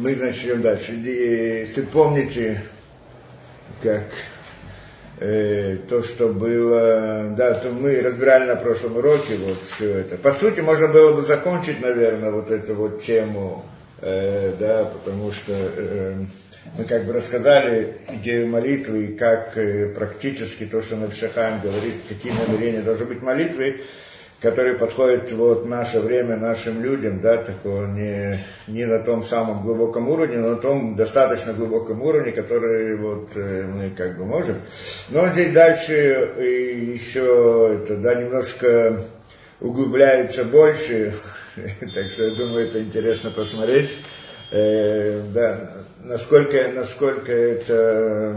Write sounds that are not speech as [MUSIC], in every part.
мы начнем дальше. Если помните, как э, то, что было, да, то мы разбирали на прошлом уроке вот все это. По сути, можно было бы закончить, наверное, вот эту вот тему, э, да, потому что э, мы как бы рассказали идею молитвы и как э, практически то, что Навшахаем говорит, какие намерения должны быть молитвы, которые подходят вот наше время нашим людям, да, такого не, не на том самом глубоком уровне, но на том достаточно глубоком уровне, который вот э, мы как бы можем. Но здесь дальше еще это, да, немножко углубляется больше, [LAUGHS] так что я думаю, это интересно посмотреть, э, да, насколько, насколько это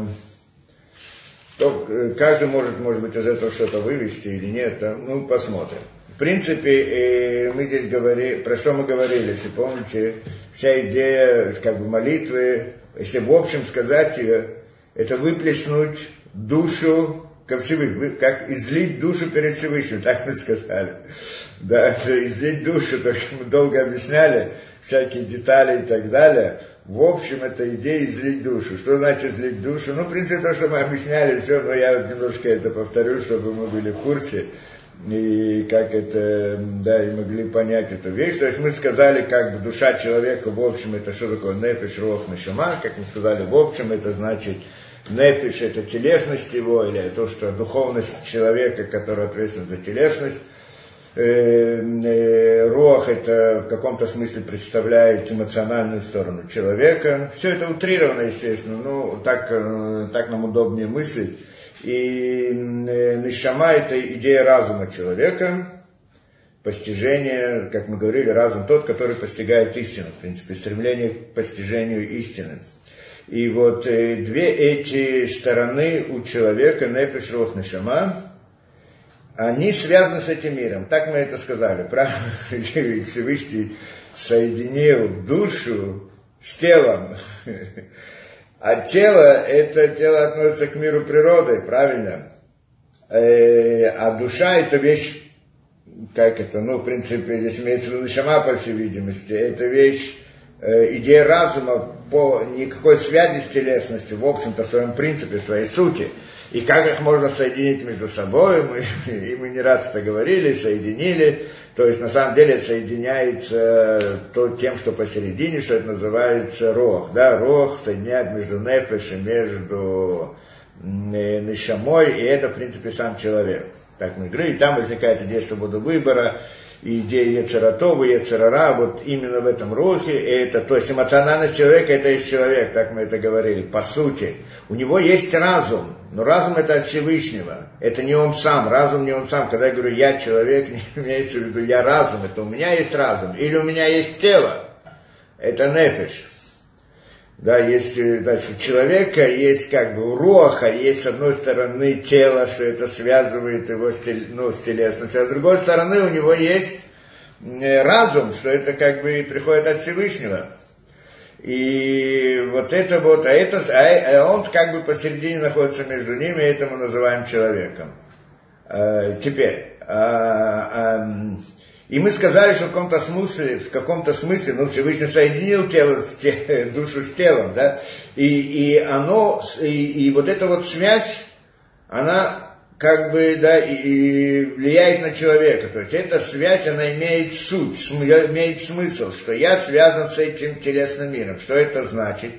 то э, каждый может, может быть, из этого что-то вывести или нет, ну, посмотрим. В принципе, э, мы здесь говорили, про что мы говорили, если помните, вся идея как бы молитвы, если в общем сказать ее, это выплеснуть душу ко Всевышнему, как излить душу перед Всевышним, так мы сказали. Да, излить душу, то, что мы долго объясняли, всякие детали и так далее. В общем, это идея излить душу. Что значит излить душу? Ну, в принципе, то, что мы объясняли, все, но я немножко это повторю, чтобы мы были в курсе и как это, да, и могли понять эту вещь. То есть мы сказали, как бы душа человека, в общем, это что такое нефиш, рох, нашама, как мы сказали, в общем, это значит нефиш, это телесность его, или то, что духовность человека, который ответственен за телесность, Рох это в каком-то смысле представляет эмоциональную сторону человека. Все это утрировано, естественно, но так, э, так нам удобнее мыслить. И э, Нишама – это идея разума человека, постижение, как мы говорили, разум тот, который постигает истину, в принципе, стремление к постижению истины. И вот э, две эти стороны у человека, Нефеш, Рох, Нишама, они связаны с этим миром. Так мы это сказали, правильно? [LAUGHS] Всевышний соединил душу с телом. А тело, это тело относится к миру природы, правильно? Э, а душа это вещь, как это, ну, в принципе, здесь имеется в виду шама, по всей видимости, это вещь, идея разума по никакой связи с телесностью, в общем-то, в своем принципе, в своей сути. И как их можно соединить между собой, мы, [LAUGHS] и мы не раз это говорили, соединили, то есть на самом деле соединяется то, тем, что посередине, что это называется рог. Да? Рог соединяет между нефешем, между нишамой, и это, в принципе, сам человек. Так мы говорили, и там возникает идея свободы выбора, и идея Ецератова, Ецерара, вот именно в этом рухе, это, то есть эмоциональность человека, это есть человек, так мы это говорили, по сути. У него есть разум, но разум это от Всевышнего, это не он сам, разум не он сам. Когда я говорю я человек, [LAUGHS] не имеется в виду я разум, это у меня есть разум, или у меня есть тело, это нефиш. Да, есть, значит, у человека есть как бы у роха, есть с одной стороны тело, что это связывает его с, ну, с телесностью, а с другой стороны у него есть э, разум, что это как бы приходит от Всевышнего. И вот это вот, а, это, а, а он как бы посередине находится между ними, и это мы называем человеком. А, теперь, а, а, и мы сказали, что в каком-то смысле, в каком-то смысле, ну, Всевышний соединил тело с те, [LAUGHS] душу с телом, да, и, и оно, и, и вот эта вот связь, она как бы, да, и, и влияет на человека. То есть эта связь, она имеет суть, имеет смысл, что я связан с этим телесным миром. Что это значит?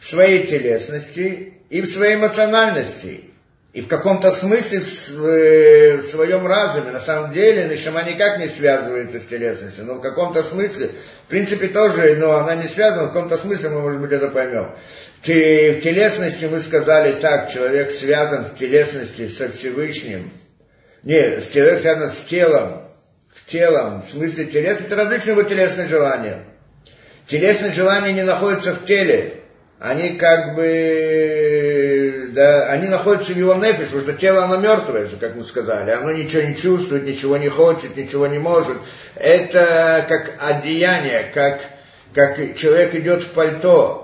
В своей телесности и в своей эмоциональности. И в каком-то смысле в, э, в своем разуме, на самом деле, Нишама никак не связывается с телесностью, но в каком-то смысле, в принципе тоже, но она не связана, в каком-то смысле мы, может быть, это поймем. В телесности мы сказали так, человек связан в телесности со Всевышним. Нет, человек связан с телом, в телом, в смысле телесности, различные его телесные желания. Телесные желания не находятся в теле, они как бы, да, они находятся в его нефиш, потому что тело, оно мертвое же, как мы сказали, оно ничего не чувствует, ничего не хочет, ничего не может. Это как одеяние, как, как человек идет в пальто,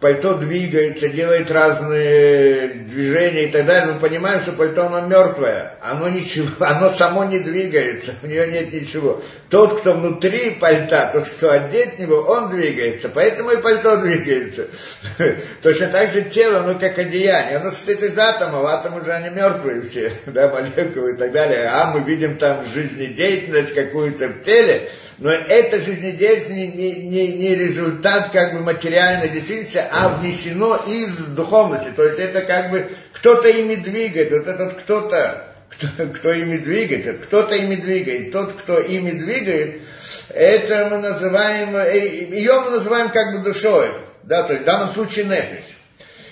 пальто двигается, делает разные движения и так далее, мы понимаем, что пальто оно мертвое, оно ничего, [LAUGHS] оно само не двигается, у нее нет ничего. Тот, кто внутри пальта, тот, кто одет него, он двигается, поэтому и пальто двигается. [LAUGHS] Точно так же тело, ну как одеяние, оно состоит из атомов, атомы же они мертвые все, [LAUGHS] да, молекулы и так далее, а мы видим там жизнедеятельность какую-то в теле, но это жизнедеятельность не, не, не, результат как бы материальной действительности, а внесено из духовности. То есть это как бы кто-то ими двигает, вот этот кто-то, кто, кто ими двигает, кто-то ими двигает. Тот, кто ими двигает, это мы называем, э, ее мы называем как бы душой. Да, то есть в данном случае непись.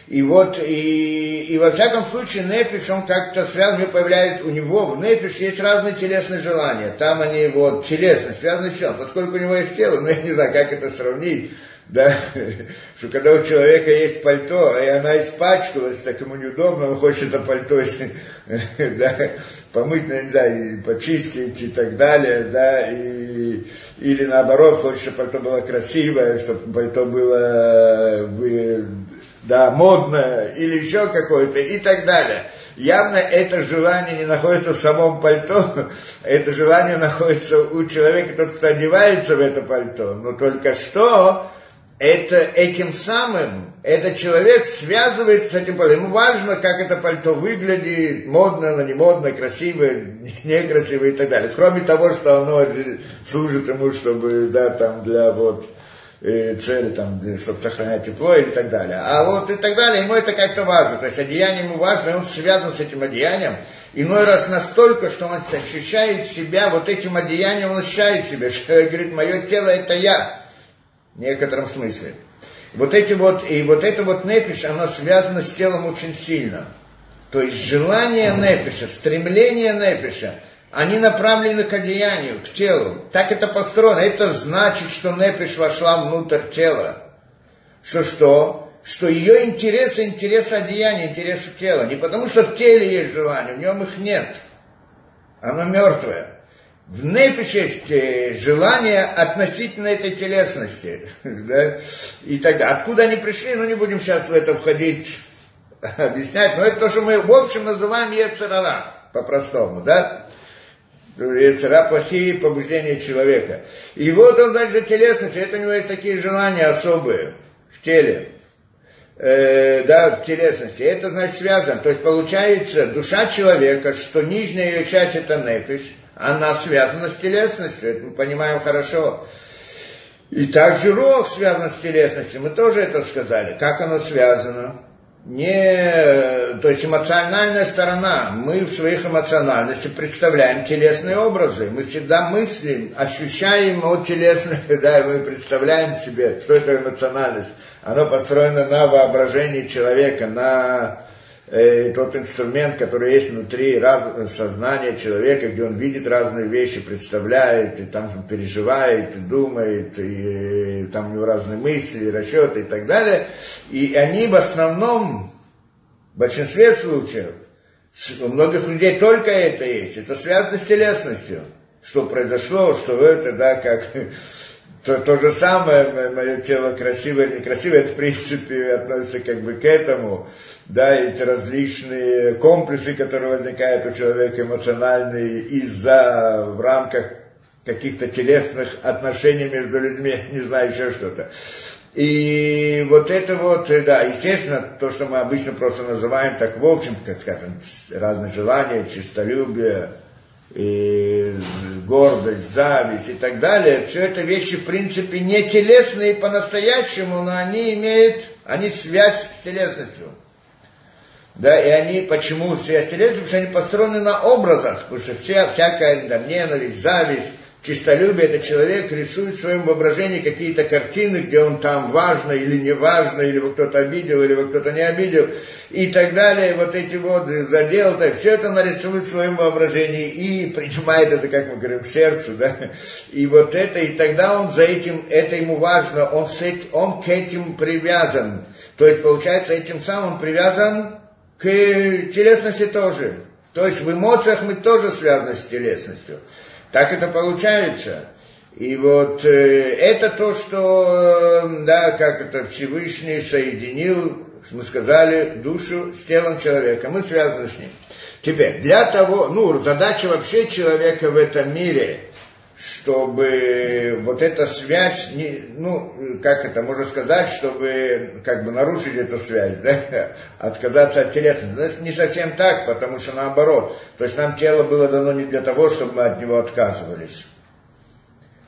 И вот, и, и во всяком случае, Непиш, он как-то связан, появляется, у него в Непиш есть разные телесные желания. Там они вот телесные, связаны с телом. Поскольку у него есть тело, ну я не знаю, как это сравнить, да, [LAUGHS] что когда у человека есть пальто, и она испачкалась, так ему неудобно, он хочет это пальто, [LAUGHS] да, помыть, ну, не знаю, почистить и так далее, да, и, или наоборот, хочет, чтобы пальто было красивое, чтобы пальто было да, модное или еще какое-то и так далее. Явно это желание не находится в самом пальто, [LAUGHS] это желание находится у человека, тот, кто одевается в это пальто. Но только что это этим самым этот человек связывается с этим пальто. Ему важно, как это пальто выглядит, модно, но не модно, красивое, [LAUGHS] некрасивое и так далее. Кроме того, что оно служит ему, чтобы, да, там, для вот, цели, там, чтобы сохранять тепло и так далее. А вот и так далее, ему это как-то важно. То есть одеяние ему важно, и он связан с этим одеянием. Иной раз настолько, что он ощущает себя, вот этим одеянием он ощущает себя, [LAUGHS] что говорит, мое тело это я. В некотором смысле. Вот эти вот, и вот это вот непиш, оно связано с телом очень сильно. То есть желание непиша, стремление непиша – они направлены к одеянию, к телу. Так это построено. Это значит, что Непиш вошла внутрь тела. Что что? Что ее интерес, интерес одеяния, интерес тела. Не потому, что в теле есть желание, в нем их нет. Оно мертвое. В Непише есть э, желание относительно этой телесности. [LAUGHS] да? И тогда, откуда они пришли, ну не будем сейчас в это входить, [LAUGHS] объяснять, но это то, что мы в общем называем Ецерара, по-простому, да? Яцера плохие побуждения человека. И вот он дальше телесность, это у него есть такие желания особые в теле. Э, да, в телесности. Это значит связано. То есть получается душа человека, что нижняя ее часть это непиш, она связана с телесностью, это мы понимаем хорошо. И также рог связан с телесностью, мы тоже это сказали. Как оно связано? Не, то есть эмоциональная сторона. Мы в своих эмоциональности представляем телесные образы. Мы всегда мыслим, ощущаем от телесных, [LAUGHS] да, мы представляем себе, что это эмоциональность. Оно построено на воображении человека, на э, тот инструмент, который есть внутри раз, сознания человека, где он видит разные вещи, представляет, и там переживает, и думает, и, и там у него разные мысли, расчеты и так далее. И они в основном, в большинстве случаев, у многих людей только это есть. Это связано с телесностью. Что произошло, что это, да, как [LAUGHS] то, то же самое, мое тело красивое или некрасивое, это в принципе относится как бы к этому да, эти различные комплексы, которые возникают у человека эмоциональные из-за в рамках каких-то телесных отношений между людьми, не знаю, еще что-то. И вот это вот, да, естественно, то, что мы обычно просто называем так в общем, как скажем, разные желания, чистолюбие, и гордость, зависть и так далее, все это вещи, в принципе, не телесные по-настоящему, но они имеют, они связь с телесностью. Да, и они, почему связь телесности, потому что они построены на образах, потому что вся, всякая там, ненависть, зависть, чистолюбие, это человек рисует в своем воображении какие-то картины, где он там важно или не важно, или его кто-то обидел, или его кто-то не обидел, и так далее, вот эти вот задел, так, все это нарисует в своем воображении и принимает это, как мы говорим, к сердцу, да, и вот это, и тогда он за этим, это ему важно, он, с этим, он к этим привязан, то есть, получается, этим самым привязан к телесности тоже. То есть в эмоциях мы тоже связаны с телесностью. Так это получается. И вот э, это то, что, э, да, как это Всевышний соединил, мы сказали, душу с телом человека. Мы связаны с ним. Теперь, для того, ну, задача вообще человека в этом мире, чтобы вот эта связь, не, ну, как это можно сказать, чтобы как бы нарушить эту связь, да, [LAUGHS] отказаться от телесности. Это не совсем так, потому что наоборот. То есть нам тело было дано не для того, чтобы мы от него отказывались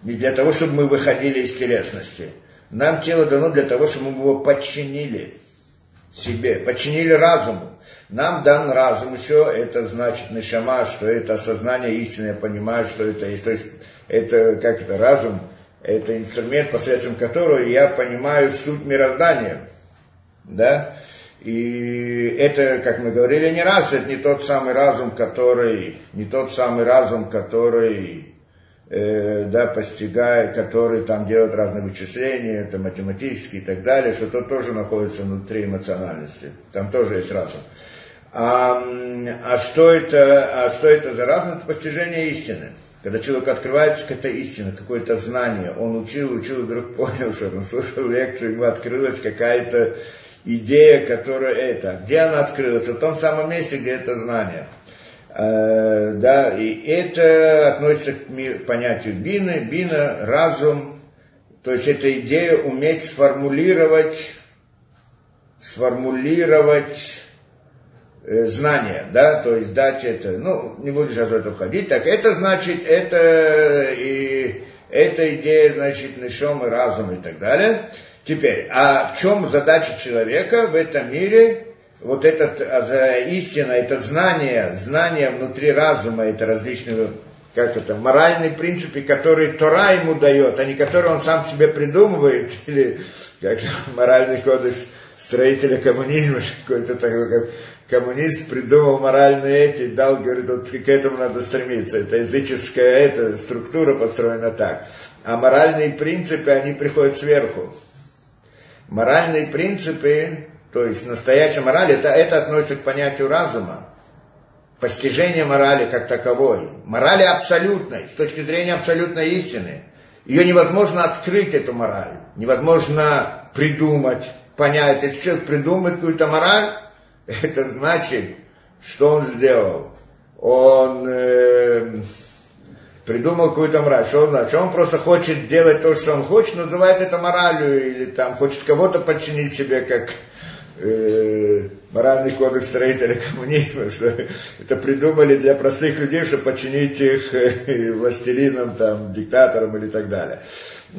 не для того, чтобы мы выходили из телесности. Нам тело дано для того, чтобы мы его подчинили себе, подчинили разуму. Нам дан разум еще, это значит нашама, что это осознание истины, я понимаю, что это есть. То есть это, как это, разум, это инструмент, посредством которого я понимаю суть мироздания. Да? И это, как мы говорили не раз, это не тот самый разум, который, не тот самый разум, который э, да, постигая, который там делает разные вычисления, это математические и так далее, что то тоже находится внутри эмоциональности. Там тоже есть разум. А, а, что это, а что это за разум? Это постижение истины. Когда человек открывается какая-то истина, какое-то знание, он учил, учил, и вдруг [LAUGHS] понял, что он слушал лекцию, у него открылась какая-то идея, которая это. Где она открылась? В том самом месте, где это знание. Э, да, и это относится к понятию бины, бина, разум, то есть это идея уметь сформулировать, сформулировать э, знание, да, то есть дать это, ну, не буду сейчас в это входить, так это значит, это и эта идея, значит, нишом и разум и так далее. Теперь, а в чем задача человека в этом мире? вот этот а, истина, это знание, знание внутри разума, это различные, как это, моральные принципы, которые Тора ему дает, а не которые он сам себе придумывает, [LAUGHS] или как моральный кодекс строителя коммунизма, [LAUGHS] какой-то такой, коммунист придумал моральные эти, дал, говорит, вот к этому надо стремиться. Это языческая эта структура построена так. А моральные принципы, они приходят сверху. Моральные принципы, то есть настоящая мораль, это, это относится к понятию разума. Постижение морали как таковой. Морали абсолютной, с точки зрения абсолютной истины. Ее невозможно открыть, эту мораль. Невозможно придумать, понять. Если человек придумает какую-то мораль, это значит, что он сделал. Он э, придумал какую-то мораль. Что он значит? Он просто хочет делать то, что он хочет, называет это моралью, или там хочет кого-то подчинить себе, как э, моральный кодекс строителя коммунизма, [LAUGHS] что это придумали для простых людей, чтобы подчинить их э, властелинам, там, диктаторам или так далее.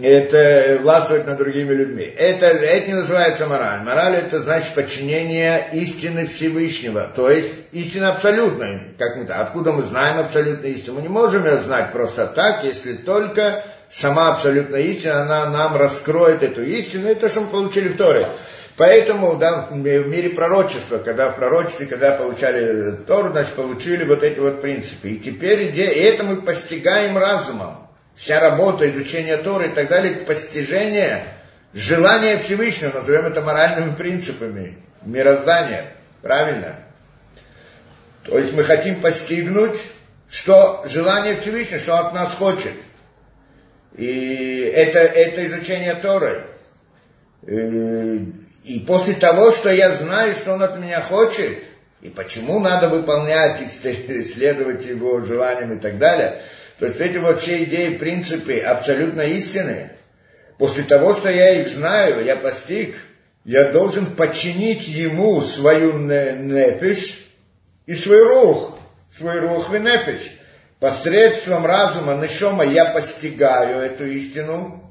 Это властвовать над другими людьми. Это, это не называется мораль. Мораль это значит подчинение истины Всевышнего, то есть истина абсолютная. Как мы, откуда мы знаем абсолютную истину? Мы не можем ее знать просто так, если только сама абсолютная истина, она нам раскроет эту истину, это что мы получили в Торе. Поэтому да, в мире пророчества, когда в пророчестве, когда получали Тору, значит, получили вот эти вот принципы. И теперь и это мы постигаем разумом. Вся работа, изучение Торы и так далее, постижение желания Всевышнего, назовем это моральными принципами, мироздания. Правильно? То есть мы хотим постигнуть, что желание Всевышнего, что от нас хочет. И это, это изучение Торы. И после того, что я знаю, что он от меня хочет, и почему надо выполнять, исследовать его желаниям и так далее, то есть эти вот все идеи, принципы абсолютно истины, после того, что я их знаю, я постиг, я должен подчинить ему свою нефиш и свой рух, свой рух и нефиш. Посредством разума, нишома я постигаю эту истину,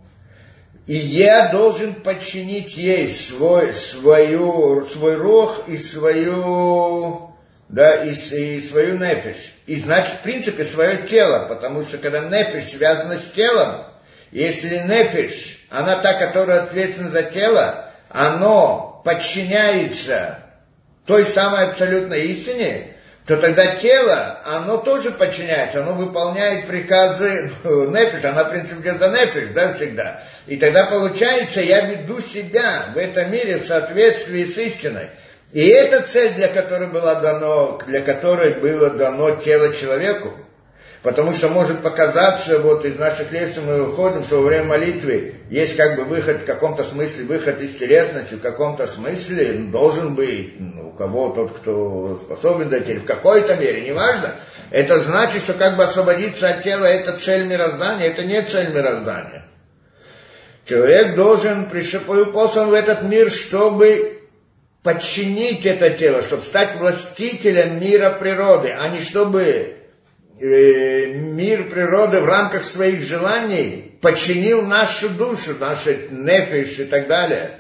и я должен подчинить ей свой, свою, свой рог и свою, да, и, и свою нефиш. И значит, в принципе, свое тело, потому что когда нефиш связана с телом, если нефиш, она та, которая ответственна за тело, оно подчиняется той самой абсолютной истине, то тогда тело, оно тоже подчиняется, оно выполняет приказы Непиш, она, в принципе, за Непиш, да, всегда. И тогда получается, я веду себя в этом мире в соответствии с истиной. И это цель, для которой, было дано, для которой было дано тело человеку. Потому что может показаться, вот из наших лекций мы выходим, что во время молитвы есть как бы выход в каком-то смысле, выход из телесности, в каком-то смысле должен быть, ну, у кого тот, кто способен или в какой-то мере, неважно. Это значит, что как бы освободиться от тела, это цель мироздания, это не цель мироздания. Человек должен, был послан в этот мир, чтобы подчинить это тело, чтобы стать властителем мира природы, а не чтобы э, мир природы в рамках своих желаний подчинил нашу душу, наши нефиш и так далее.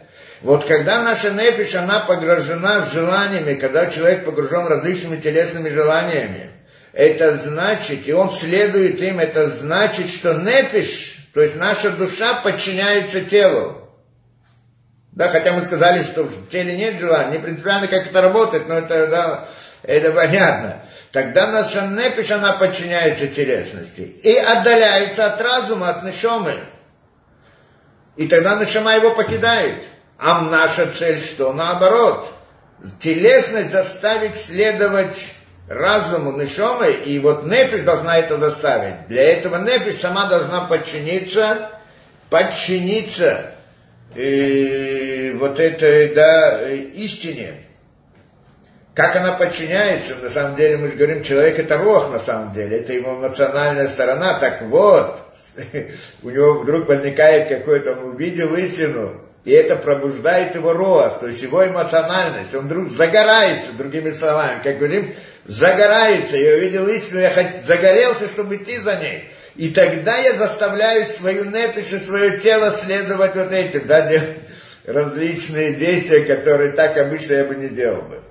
Вот когда наша нефиш, она погружена желаниями, когда человек погружен различными телесными желаниями, это значит, и он следует им, это значит, что нефиш, то есть наша душа подчиняется телу. Да, хотя мы сказали, что в теле нет желания, не принципиально, как это работает, но это, да, это понятно. Тогда наша непиш, она подчиняется телесности и отдаляется от разума, от нишомы. И тогда нашама его покидает. А наша цель что? Наоборот. Телесность заставить следовать разуму нишомы, и вот непиш должна это заставить. Для этого непиш сама должна подчиниться, подчиниться и вот это, да, истине. Как она подчиняется, на самом деле, мы же говорим, человек это рох, на самом деле, это его эмоциональная сторона. Так вот, [LAUGHS] у него вдруг возникает какой-то, он увидел истину, и это пробуждает его рох, то есть его эмоциональность. Он вдруг загорается, другими словами, как говорим, загорается. Я увидел истину, я загорелся, чтобы идти за ней. И тогда я заставляю свою непиш и свое тело следовать вот этим, да, делать различные действия, которые так обычно я бы не делал бы.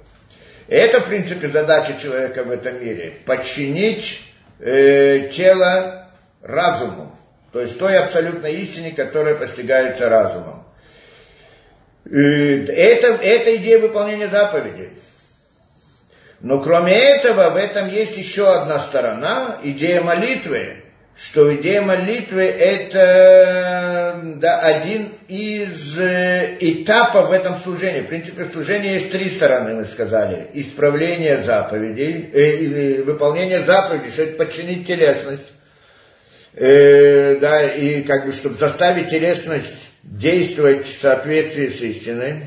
Это, в принципе, задача человека в этом мире. Подчинить э, тело разуму. То есть той абсолютной истине, которая постигается разумом. И это, это идея выполнения заповедей. Но кроме этого, в этом есть еще одна сторона, идея молитвы, что идея молитвы это да, один из э, этапов в этом служении. В принципе, в служении есть три стороны, мы сказали. Исправление заповедей, э, выполнение заповедей, что это подчинить телесность. Э, да, и как бы, чтобы заставить телесность действовать в соответствии с истиной.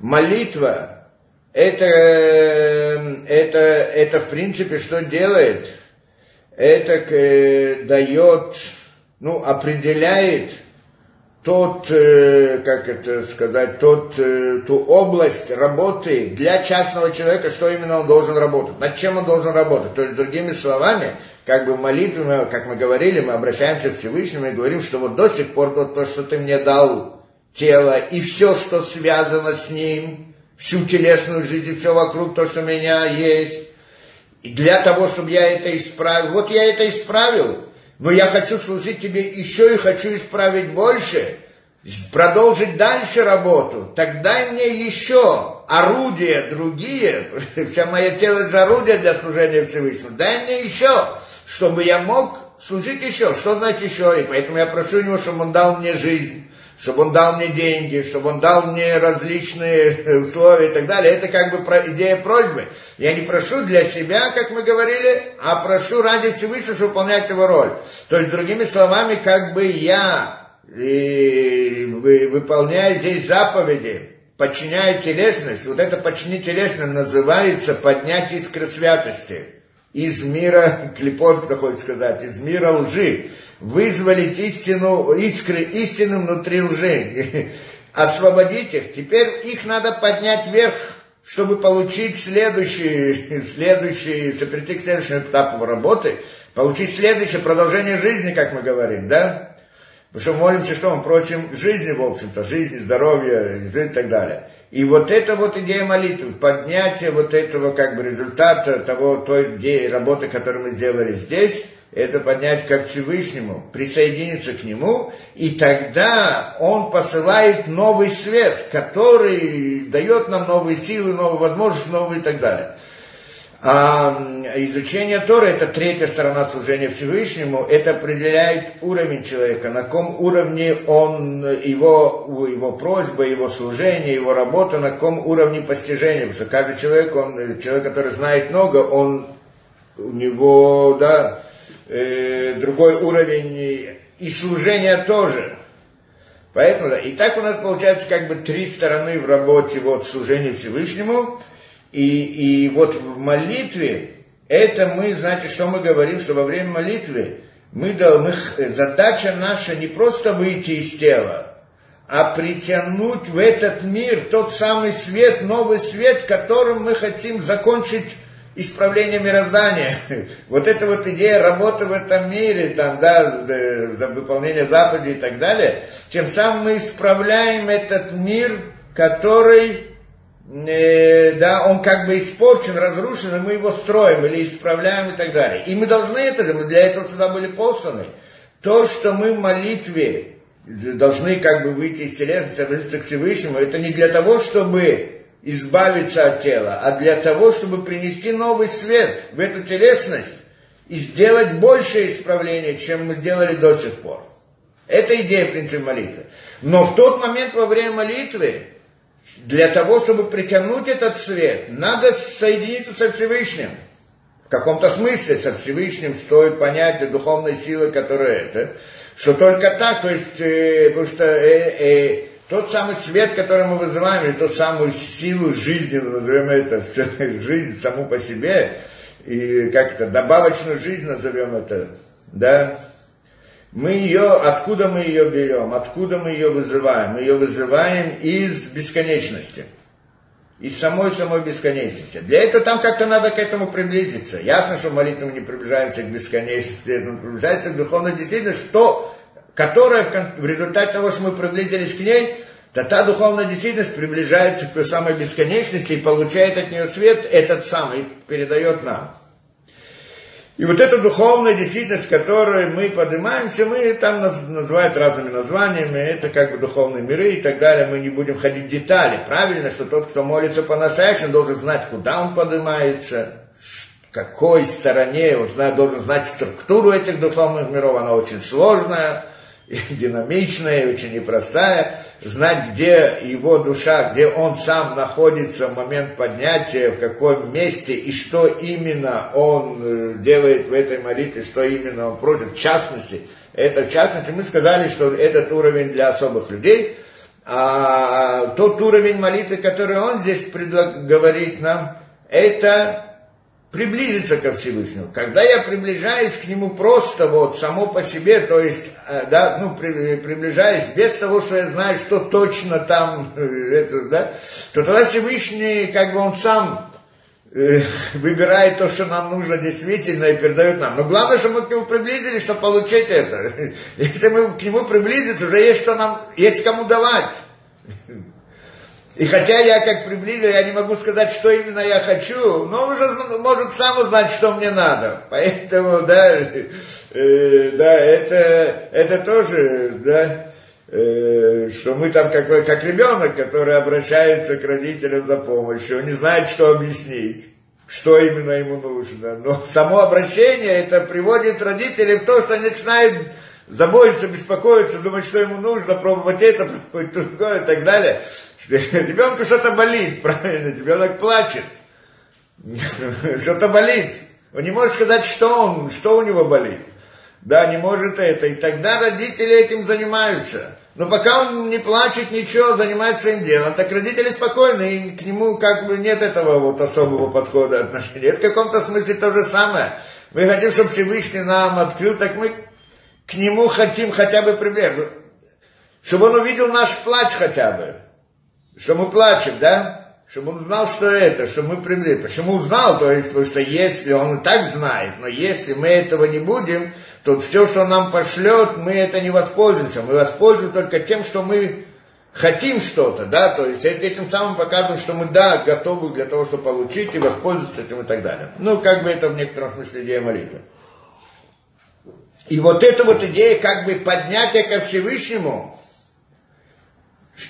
Молитва, это, э, это, это в принципе что делает – это э, дает, ну, определяет тот, э, как это сказать, тот, э, ту область работы для частного человека, что именно он должен работать, над чем он должен работать. То есть, другими словами, как бы молитвы, как мы говорили, мы обращаемся к Всевышнему и говорим, что вот до сих пор вот то, что ты мне дал тело, и все, что связано с ним, всю телесную жизнь, все вокруг, то, что у меня есть, и для того, чтобы я это исправил, вот я это исправил, но я хочу служить тебе еще и хочу исправить больше, продолжить дальше работу, тогда мне еще орудия другие, [LAUGHS] вся моя тело это орудие для служения Всевышнему, дай мне еще, чтобы я мог служить еще. Что значит еще? И поэтому я прошу него, чтобы он дал мне жизнь чтобы он дал мне деньги, чтобы он дал мне различные [LAUGHS] условия и так далее. Это как бы идея просьбы. Я не прошу для себя, как мы говорили, а прошу ради Всевышнего, чтобы выполнять его роль. То есть, другими словами, как бы я и выполняю здесь заповеди, подчиняю телесность, вот это подчинить телесность называется поднять искры святости из мира, [LAUGHS] клепот, кто хочет сказать, из мира лжи вызволить истину, искры истины внутри лжи, [LAUGHS] освободить их. Теперь их надо поднять вверх, чтобы получить следующий, [LAUGHS] следующий, прийти к следующему этапу работы, получить следующее продолжение жизни, как мы говорим, да? Потому что молимся, что мы просим жизни, в общем-то, жизни, здоровья и так далее. И вот эта вот идея молитвы, поднятие вот этого как бы результата того, той идеи, работы, которую мы сделали здесь, это поднять ко Всевышнему, присоединиться к Нему, и тогда Он посылает новый свет, который дает нам новые силы, новые возможности, новые и так далее. А изучение Торы, это третья сторона служения Всевышнему, это определяет уровень человека, на каком уровне он, его, его просьба, его служение, его работа, на каком уровне постижения, потому что каждый человек, он, человек, который знает много, он, у него, да, э, другой уровень и служения тоже. Поэтому, да, и так у нас получается как бы три стороны в работе вот служения Всевышнему. И, и вот в молитве, это мы, значит, что мы говорим, что во время молитвы мы, мы, задача наша не просто выйти из тела, а притянуть в этот мир тот самый свет, новый свет, которым мы хотим закончить исправление мироздания. Вот эта вот идея работы в этом мире, там, да, за выполнение заповедей и так далее, тем самым мы исправляем этот мир, который, э, да, он как бы испорчен, разрушен, и мы его строим или исправляем и так далее. И мы должны это, мы для этого сюда были посланы. То, что мы в молитве должны как бы выйти из телесности, обратиться к Всевышнему, это не для того, чтобы избавиться от тела, а для того, чтобы принести новый свет в эту телесность и сделать большее исправление, чем мы делали до сих пор. Это идея принципа молитвы. Но в тот момент во время молитвы, для того, чтобы притянуть этот свет, надо соединиться со Всевышним. В каком-то смысле со Всевышним стоит понятие духовной силы, которая это, что только так, то есть, э, потому что э, э, тот самый свет, который мы вызываем, или ту самую силу жизни, назовем это, [LAUGHS] жизнь саму по себе, и как это, добавочную жизнь назовем это, да, мы ее, откуда мы ее берем, откуда мы ее вызываем? Мы ее вызываем из бесконечности. Из самой-самой бесконечности. Для этого там как-то надо к этому приблизиться. Ясно, что молитву мы не приближаемся к бесконечности, но приближаемся к духовной действительности, что которая в результате того, что мы приблизились к ней, то та духовная действительность приближается к той самой бесконечности и получает от нее свет, этот самый передает нам. И вот эта духовная действительность, которой мы поднимаемся, мы там называют разными названиями, это как бы духовные миры и так далее, мы не будем ходить в детали. Правильно, что тот, кто молится по-настоящему, должен знать, куда он поднимается, какой стороне, он должен знать структуру этих духовных миров, она очень сложная, [LAUGHS] динамичная очень непростая, знать, где его душа, где он сам находится в момент поднятия, в каком месте и что именно он э, делает в этой молитве, что именно он просит. В частности, это в частности мы сказали, что этот уровень для особых людей, а тот уровень молитвы, который он здесь говорит нам, это приблизиться ко Всевышнему. Когда я приближаюсь к нему просто вот само по себе, то есть, да, ну, при, приближаюсь без того, что я знаю, что точно там, э, это, да, то тогда Всевышний, как бы он сам э, [LAUGHS] выбирает то, что нам нужно действительно и передает нам. Но главное, чтобы мы к нему приблизились, чтобы получить это. [LAUGHS] Если мы к нему приблизиться, уже есть что нам, есть кому давать. И хотя я как приблизил, я не могу сказать, что именно я хочу, но он уже может сам узнать, что мне надо. Поэтому, да, [LAUGHS] э, да, это, это тоже, да, э, что мы там как, как ребенок, который обращается к родителям за помощью, не знает, что объяснить что именно ему нужно. Но само обращение это приводит родителей в то, что они начинают заботиться, беспокоиться, думать, что ему нужно, пробовать это, [LAUGHS] пробовать другое и так далее. [LAUGHS] Ребенку что-то болит, [LAUGHS] правильно, ребенок плачет. Что-то болит. Он не может сказать, что он, что у него болит. Да, не может это. И тогда родители этим занимаются. Но пока он не плачет, ничего, занимается своим делом, так родители спокойны, и к нему как бы нет этого вот особого подхода отношения. Это в каком-то смысле то же самое. Мы хотим, чтобы Всевышний нам открыл, так мы к нему хотим хотя бы приблизиться. Чтобы он увидел наш плач хотя бы что мы плачем, да? Чтобы он знал, что это, что мы привели. Почему узнал? То есть, потому что если он и так знает, но если мы этого не будем, то все, что нам пошлет, мы это не воспользуемся. Мы воспользуемся только тем, что мы хотим что-то, да, то есть этим самым показываем, что мы, да, готовы для того, чтобы получить и воспользоваться этим и так далее. Ну, как бы это в некотором смысле идея молитвы. И вот эта вот идея как бы поднятия ко Всевышнему,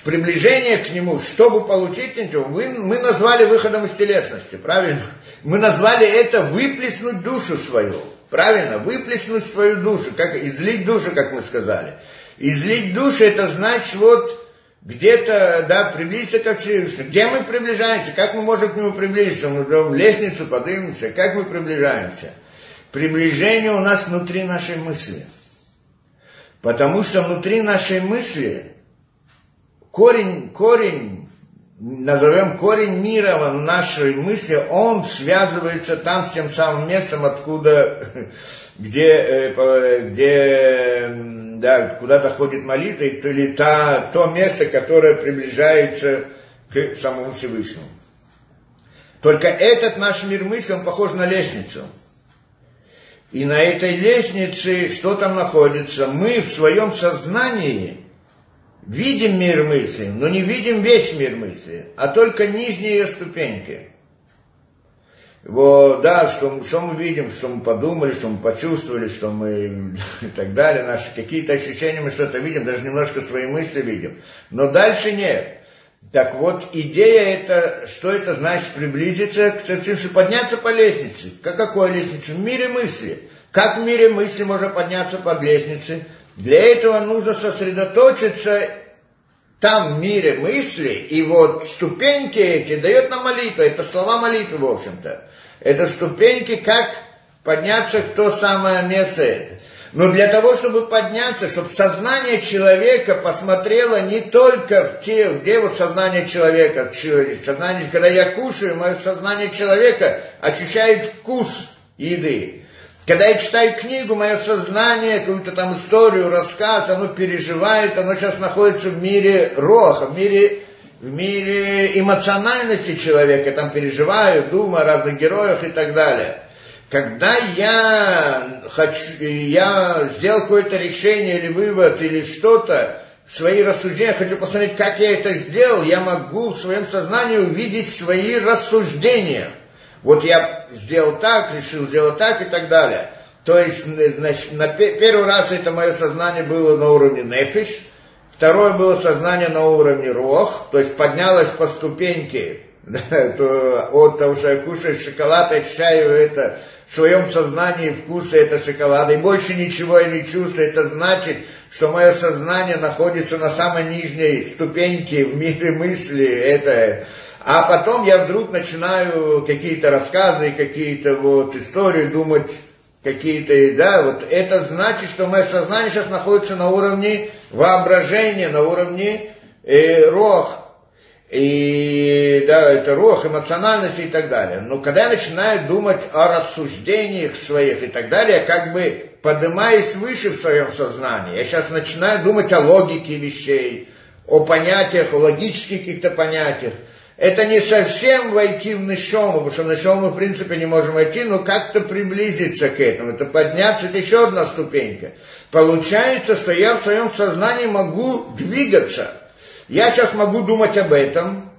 приближение к нему, чтобы получить него, мы, мы назвали выходом из телесности, правильно? Мы назвали это выплеснуть душу свою, правильно? Выплеснуть свою душу, как излить душу, как мы сказали. Излить душу, это значит вот где-то, да, приблизиться ко Всевышнему. Где мы приближаемся? Как мы можем к нему приблизиться? Мы идем лестницу, поднимемся. Как мы приближаемся? приближение у нас внутри нашей мысли. Потому что внутри нашей мысли корень, корень, назовем корень мира в нашей мысли, он связывается там с тем самым местом, откуда, [LAUGHS] где, э, где да, куда-то ходит молитва, или та, то место, которое приближается к самому Всевышнему. Только этот наш мир мысли, он похож на лестницу. И на этой лестнице, что там находится, мы в своем сознании видим мир мысли, но не видим весь мир мысли, а только нижние ее ступеньки. Вот, да, что, что мы видим, что мы подумали, что мы почувствовали, что мы [LAUGHS] и так далее, наши какие-то ощущения мы что-то видим, даже немножко свои мысли видим. Но дальше нет. Так вот, идея это, что это значит приблизиться к Церцинцу, подняться по лестнице. Как какой лестнице? В мире мысли. Как в мире мысли можно подняться по лестнице? Для этого нужно сосредоточиться там в мире мысли, и вот ступеньки эти дает нам молитва, это слова молитвы, в общем-то. Это ступеньки, как подняться в то самое место это. Но для того, чтобы подняться, чтобы сознание человека посмотрело не только в те, где вот сознание человека, сознание, когда я кушаю, мое сознание человека ощущает вкус еды. Когда я читаю книгу, мое сознание, какую-то там историю, рассказ, оно переживает, оно сейчас находится в мире роха, в мире, в мире эмоциональности человека, я там переживаю, думаю о разных героях и так далее когда я хочу, я сделал какое-то решение или вывод или что-то, свои рассуждения, хочу посмотреть, как я это сделал, я могу в своем сознании увидеть свои рассуждения. Вот я сделал так, решил сделать так и так далее. То есть, значит, на первый раз это мое сознание было на уровне непиш, второе было сознание на уровне рох, то есть поднялось по ступеньке [LAUGHS] от того, что я кушаю шоколад, ощущаю это в своем сознании вкуса это шоколада, и больше ничего я не чувствую, это значит, что мое сознание находится на самой нижней ступеньке в мире мысли, это... А потом я вдруг начинаю какие-то рассказы, какие-то вот истории думать, какие-то, да, вот это значит, что мое сознание сейчас находится на уровне воображения, на уровне э, рох, и да, это рох, эмоциональности и так далее. Но когда я начинаю думать о рассуждениях своих и так далее, как бы поднимаясь выше в своем сознании, я сейчас начинаю думать о логике вещей, о понятиях, о логических каких-то понятиях. Это не совсем войти в нишому, потому что в мы в принципе не можем войти, но как-то приблизиться к этому. Это подняться, это еще одна ступенька. Получается, что я в своем сознании могу двигаться – я сейчас могу думать об этом,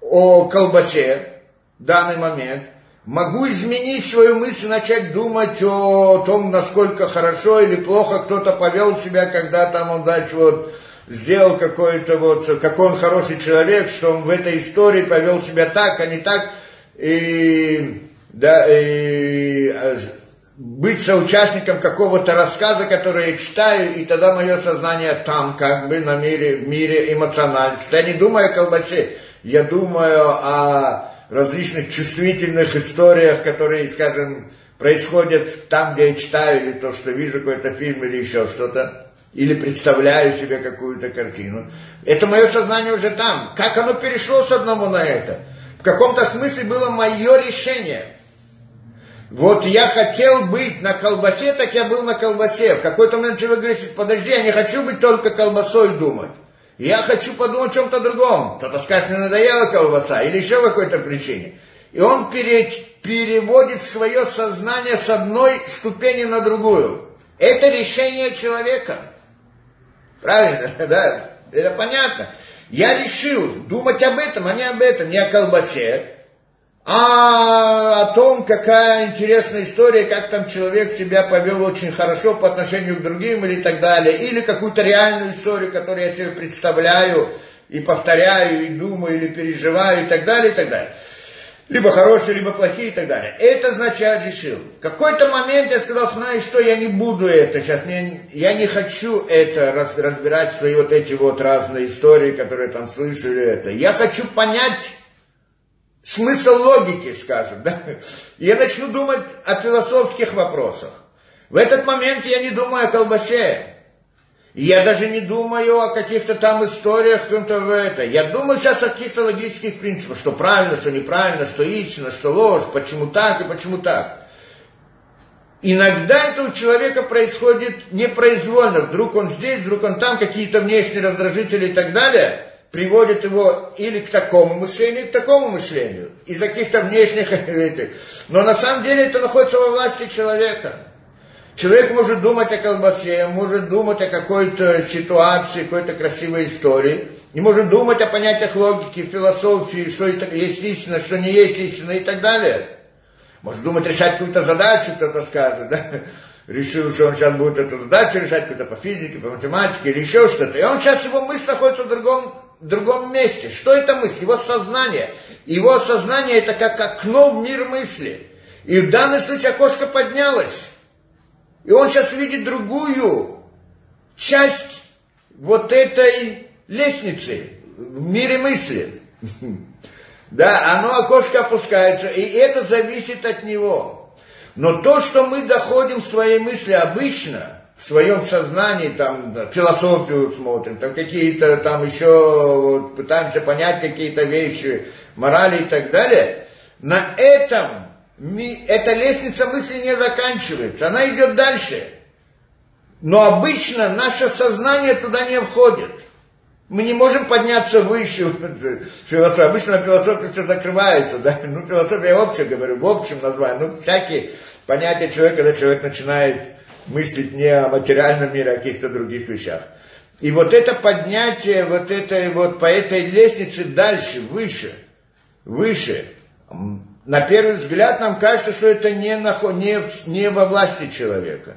о колбасе в данный момент. Могу изменить свою мысль, начать думать о том, насколько хорошо или плохо кто-то повел себя, когда там он дальше вот сделал какой-то вот, какой он хороший человек, что он в этой истории повел себя так, а не так. И, да, и а, быть соучастником какого-то рассказа, который я читаю, и тогда мое сознание там, как бы на мире, в мире эмоциональности. Я не думаю о колбасе, я думаю о различных чувствительных историях, которые, скажем, происходят там, где я читаю, или то, что вижу какой-то фильм, или еще что-то, или представляю себе какую-то картину. Это мое сознание уже там. Как оно перешло с одного на это? В каком-то смысле было мое решение – вот я хотел быть на колбасе, так я был на колбасе. В какой-то момент человек говорит, подожди, я не хочу быть только колбасой думать. Я хочу подумать о чем-то другом. Кто-то скажет, мне надоела колбаса, или еще по какой-то причине. И он пере, переводит свое сознание с одной ступени на другую. Это решение человека. Правильно, [LAUGHS] да? Это понятно. Я решил думать об этом, а не об этом, не о колбасе, а о том, какая интересная история, как там человек себя повел очень хорошо по отношению к другим или так далее, или какую-то реальную историю, которую я себе представляю и повторяю, и думаю, или переживаю, и так далее, и так далее. Либо хорошие, либо плохие и так далее. Это значит, я решил. В какой-то момент я сказал, знаешь что, я не буду это сейчас, мне, я не хочу это раз, разбирать свои вот эти вот разные истории, которые там слышали это. Я хочу понять, смысл логики, скажем, да? Я начну думать о философских вопросах. В этот момент я не думаю о колбасе. Я даже не думаю о каких-то там историях, каком-то в это. Я думаю сейчас о каких-то логических принципах, что правильно, что неправильно, что истина, что ложь, почему так и почему так. Иногда это у человека происходит непроизвольно. Вдруг он здесь, вдруг он там, какие-то внешние раздражители и так далее приводят его или к такому мышлению, или к такому мышлению. Из каких-то внешних. [LAUGHS] Но на самом деле это находится во власти человека. Человек может думать о колбасе, может думать о какой-то ситуации, какой-то красивой истории, и может думать о понятиях логики, философии, что это есть истина, что не есть истина и так далее. Может думать, решать какую-то задачу, кто-то скажет, да? решил, что он сейчас будет эту задачу решать, какую-то по физике, по математике или еще что-то. И он сейчас, его мысль находится в другом, в другом месте. Что это мысль? Его сознание. Его сознание это как окно в мир мысли. И в данном случае окошко поднялось. И он сейчас видит другую часть вот этой лестницы в мире мысли. [LAUGHS] Да, оно окошко опускается, и это зависит от него. Но то, что мы доходим в своей мысли обычно, в своем сознании, там, да, философию смотрим, там какие-то там еще вот, пытаемся понять какие-то вещи, морали и так далее, на этом эта лестница мысли не заканчивается, она идет дальше. Но обычно наше сознание туда не входит. Мы не можем подняться выше философии. Обычно философия все закрывается, да? Ну, философия я вообще говорю, в общем названии. Ну, всякие понятия человека, когда человек начинает мыслить не о материальном мире, а о каких-то других вещах. И вот это поднятие, вот это вот по этой лестнице дальше, выше, выше, на первый взгляд нам кажется, что это не, не, не во власти человека.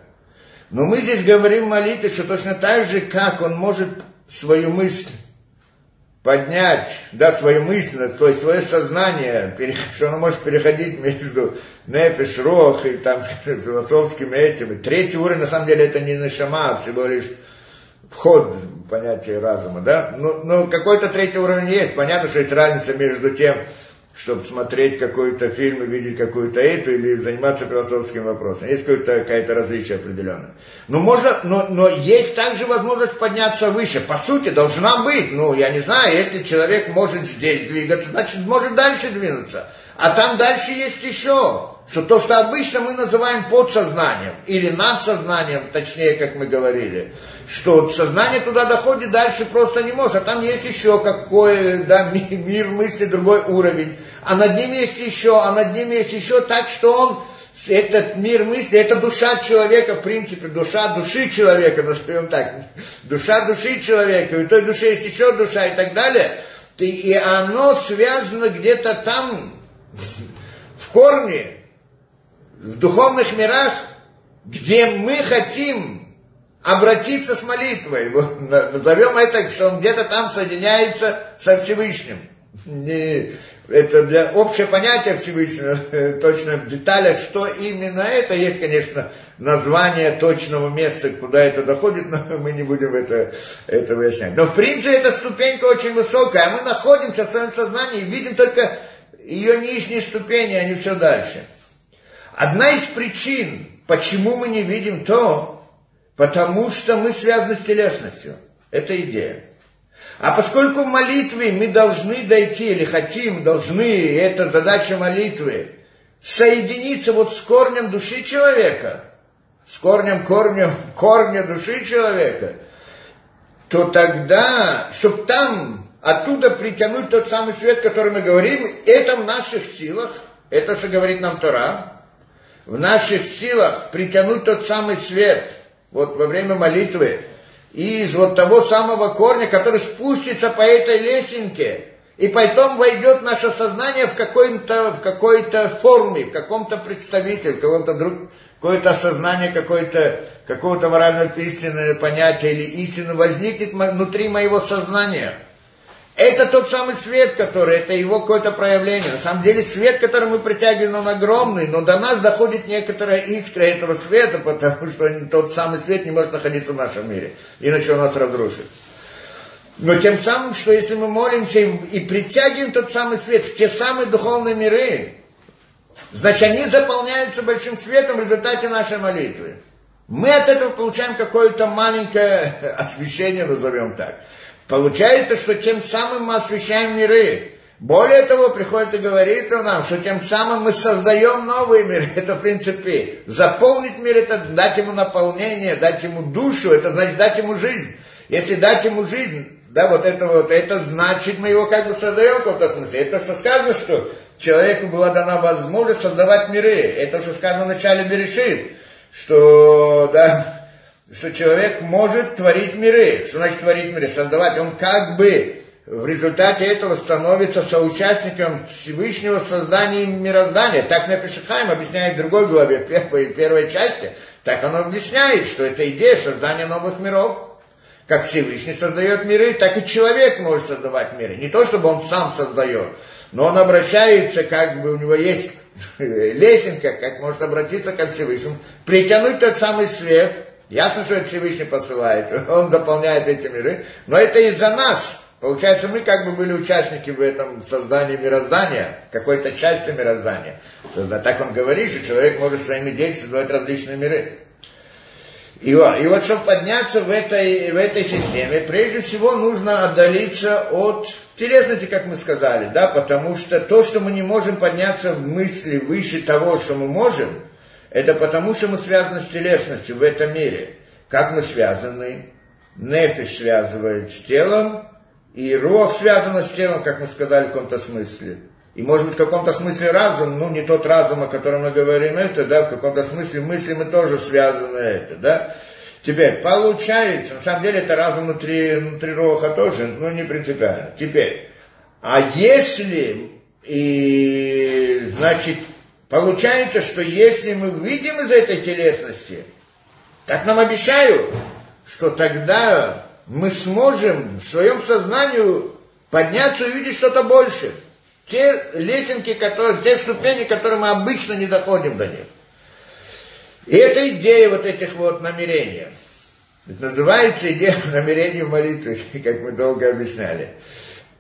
Но мы здесь говорим в молитве, что точно так же, как он может свою мысль поднять, да, свою мысль, то есть свое сознание, [LAUGHS] что оно может переходить между непиш, рох и там [LAUGHS] философским этим. Третий уровень, на самом деле, это не нашама, а всего лишь вход понятие разума, да. Но, но какой-то третий уровень есть. Понятно, что есть разница между тем, чтобы смотреть какой-то фильм и видеть какую-то эту или заниматься философским вопросом. Есть какое-то, какое-то различие определенное. Но, можно, но, но есть также возможность подняться выше. По сути, должна быть. Ну, я не знаю, если человек может здесь двигаться, значит, может дальше двинуться. А там дальше есть еще что то, что обычно мы называем подсознанием или надсознанием, точнее, как мы говорили, что сознание туда доходит дальше просто не может, а там есть еще какой да, мир мысли, другой уровень, а над ним есть еще, а над ним есть еще, так что он этот мир мысли, это душа человека, в принципе, душа души человека, назовем так, душа души человека, и у той души есть еще душа и так далее, и оно связано где-то там, [LAUGHS] в корне, в духовных мирах, где мы хотим обратиться с молитвой. Назовем это, что он где-то там соединяется со Всевышним. Не, это для общее понятие Всевышнего, [LAUGHS] точно в деталях, что именно это. Есть, конечно, название точного места, куда это доходит, [LAUGHS] но мы не будем это, это выяснять. Но в принципе эта ступенька очень высокая, а мы находимся в своем сознании и видим только ее нижние ступени, а не все дальше. Одна из причин, почему мы не видим то, потому что мы связаны с телесностью. Это идея. А поскольку в молитве мы должны дойти, или хотим, должны, это задача молитвы, соединиться вот с корнем души человека, с корнем, корнем, корня души человека, то тогда, чтобы там, оттуда притянуть тот самый свет, который мы говорим, это в наших силах, это, что говорит нам Тора, в наших силах притянуть тот самый свет, вот во время молитвы, из вот того самого корня, который спустится по этой лесенке, и потом войдет наше сознание в, какой-то, в какой-то форме, в каком-то представителе, в каком-то друг, какое-то осознание какое-то, какого-то морального истинного понятия или истины возникнет внутри моего сознания – это тот самый свет, который, это его какое-то проявление. На самом деле свет, который мы притягиваем, он огромный, но до нас доходит некоторая искра этого света, потому что тот самый свет не может находиться в нашем мире, иначе он нас разрушит. Но тем самым, что если мы молимся и, и притягиваем тот самый свет в те самые духовные миры, значит, они заполняются большим светом в результате нашей молитвы. Мы от этого получаем какое-то маленькое [LAUGHS] освещение, назовем так. Получается, что тем самым мы освещаем миры. Более того, приходит и говорит он нам, что тем самым мы создаем новые миры. [LAUGHS] Это, в принципе, заполнить мир, это дать ему наполнение, дать ему душу, это значит дать ему жизнь. Если дать ему жизнь, да, вот это вот, это значит, мы его как бы создаем в каком-то смысле. Это что сказано, что человеку была дана возможность создавать миры. Это что сказано в начале Берешит, что, да, что человек может творить миры. Что значит творить миры? Создавать. Он как бы в результате этого становится соучастником Всевышнего создания мироздания. Так Непишихайм объясняет в другой главе, в первой, первой части. Так он объясняет, что это идея создания новых миров. Как Всевышний создает миры, так и человек может создавать миры. Не то, чтобы он сам создает, но он обращается, как бы у него есть [LAUGHS] лесенка, как может обратиться ко Всевышнему, притянуть тот самый свет. Ясно, что это Всевышний посылает, [LAUGHS] он заполняет эти миры, но это из-за нас. Получается, мы как бы были участники в этом создании мироздания, какой-то части мироздания. Так он говорит, что человек может своими действиями создавать различные миры. И и вот чтобы подняться в этой, в этой системе, прежде всего нужно отдалиться от телесности, как мы сказали, да, потому что то, что мы не можем подняться в мысли выше того, что мы можем, это потому, что мы связаны с телесностью в этом мире. Как мы связаны? Нефиш связывает с телом, и рог связан с телом, как мы сказали в каком-то смысле. И может быть в каком-то смысле разум, ну не тот разум, о котором мы говорим это, да, в каком-то смысле мысли мы тоже связаны это, да. Теперь, получается, на самом деле это разум внутри, внутри роха тоже, ну не принципиально. Теперь, а если, и, значит, получается, что если мы выйдем из этой телесности, так нам обещают, что тогда мы сможем в своем сознании подняться и увидеть что-то большее те лесенки, которые, те ступени, которые мы обычно не доходим до них. И это идея вот этих вот намерений. Это называется идея [LAUGHS] намерений в молитве, как мы долго объясняли.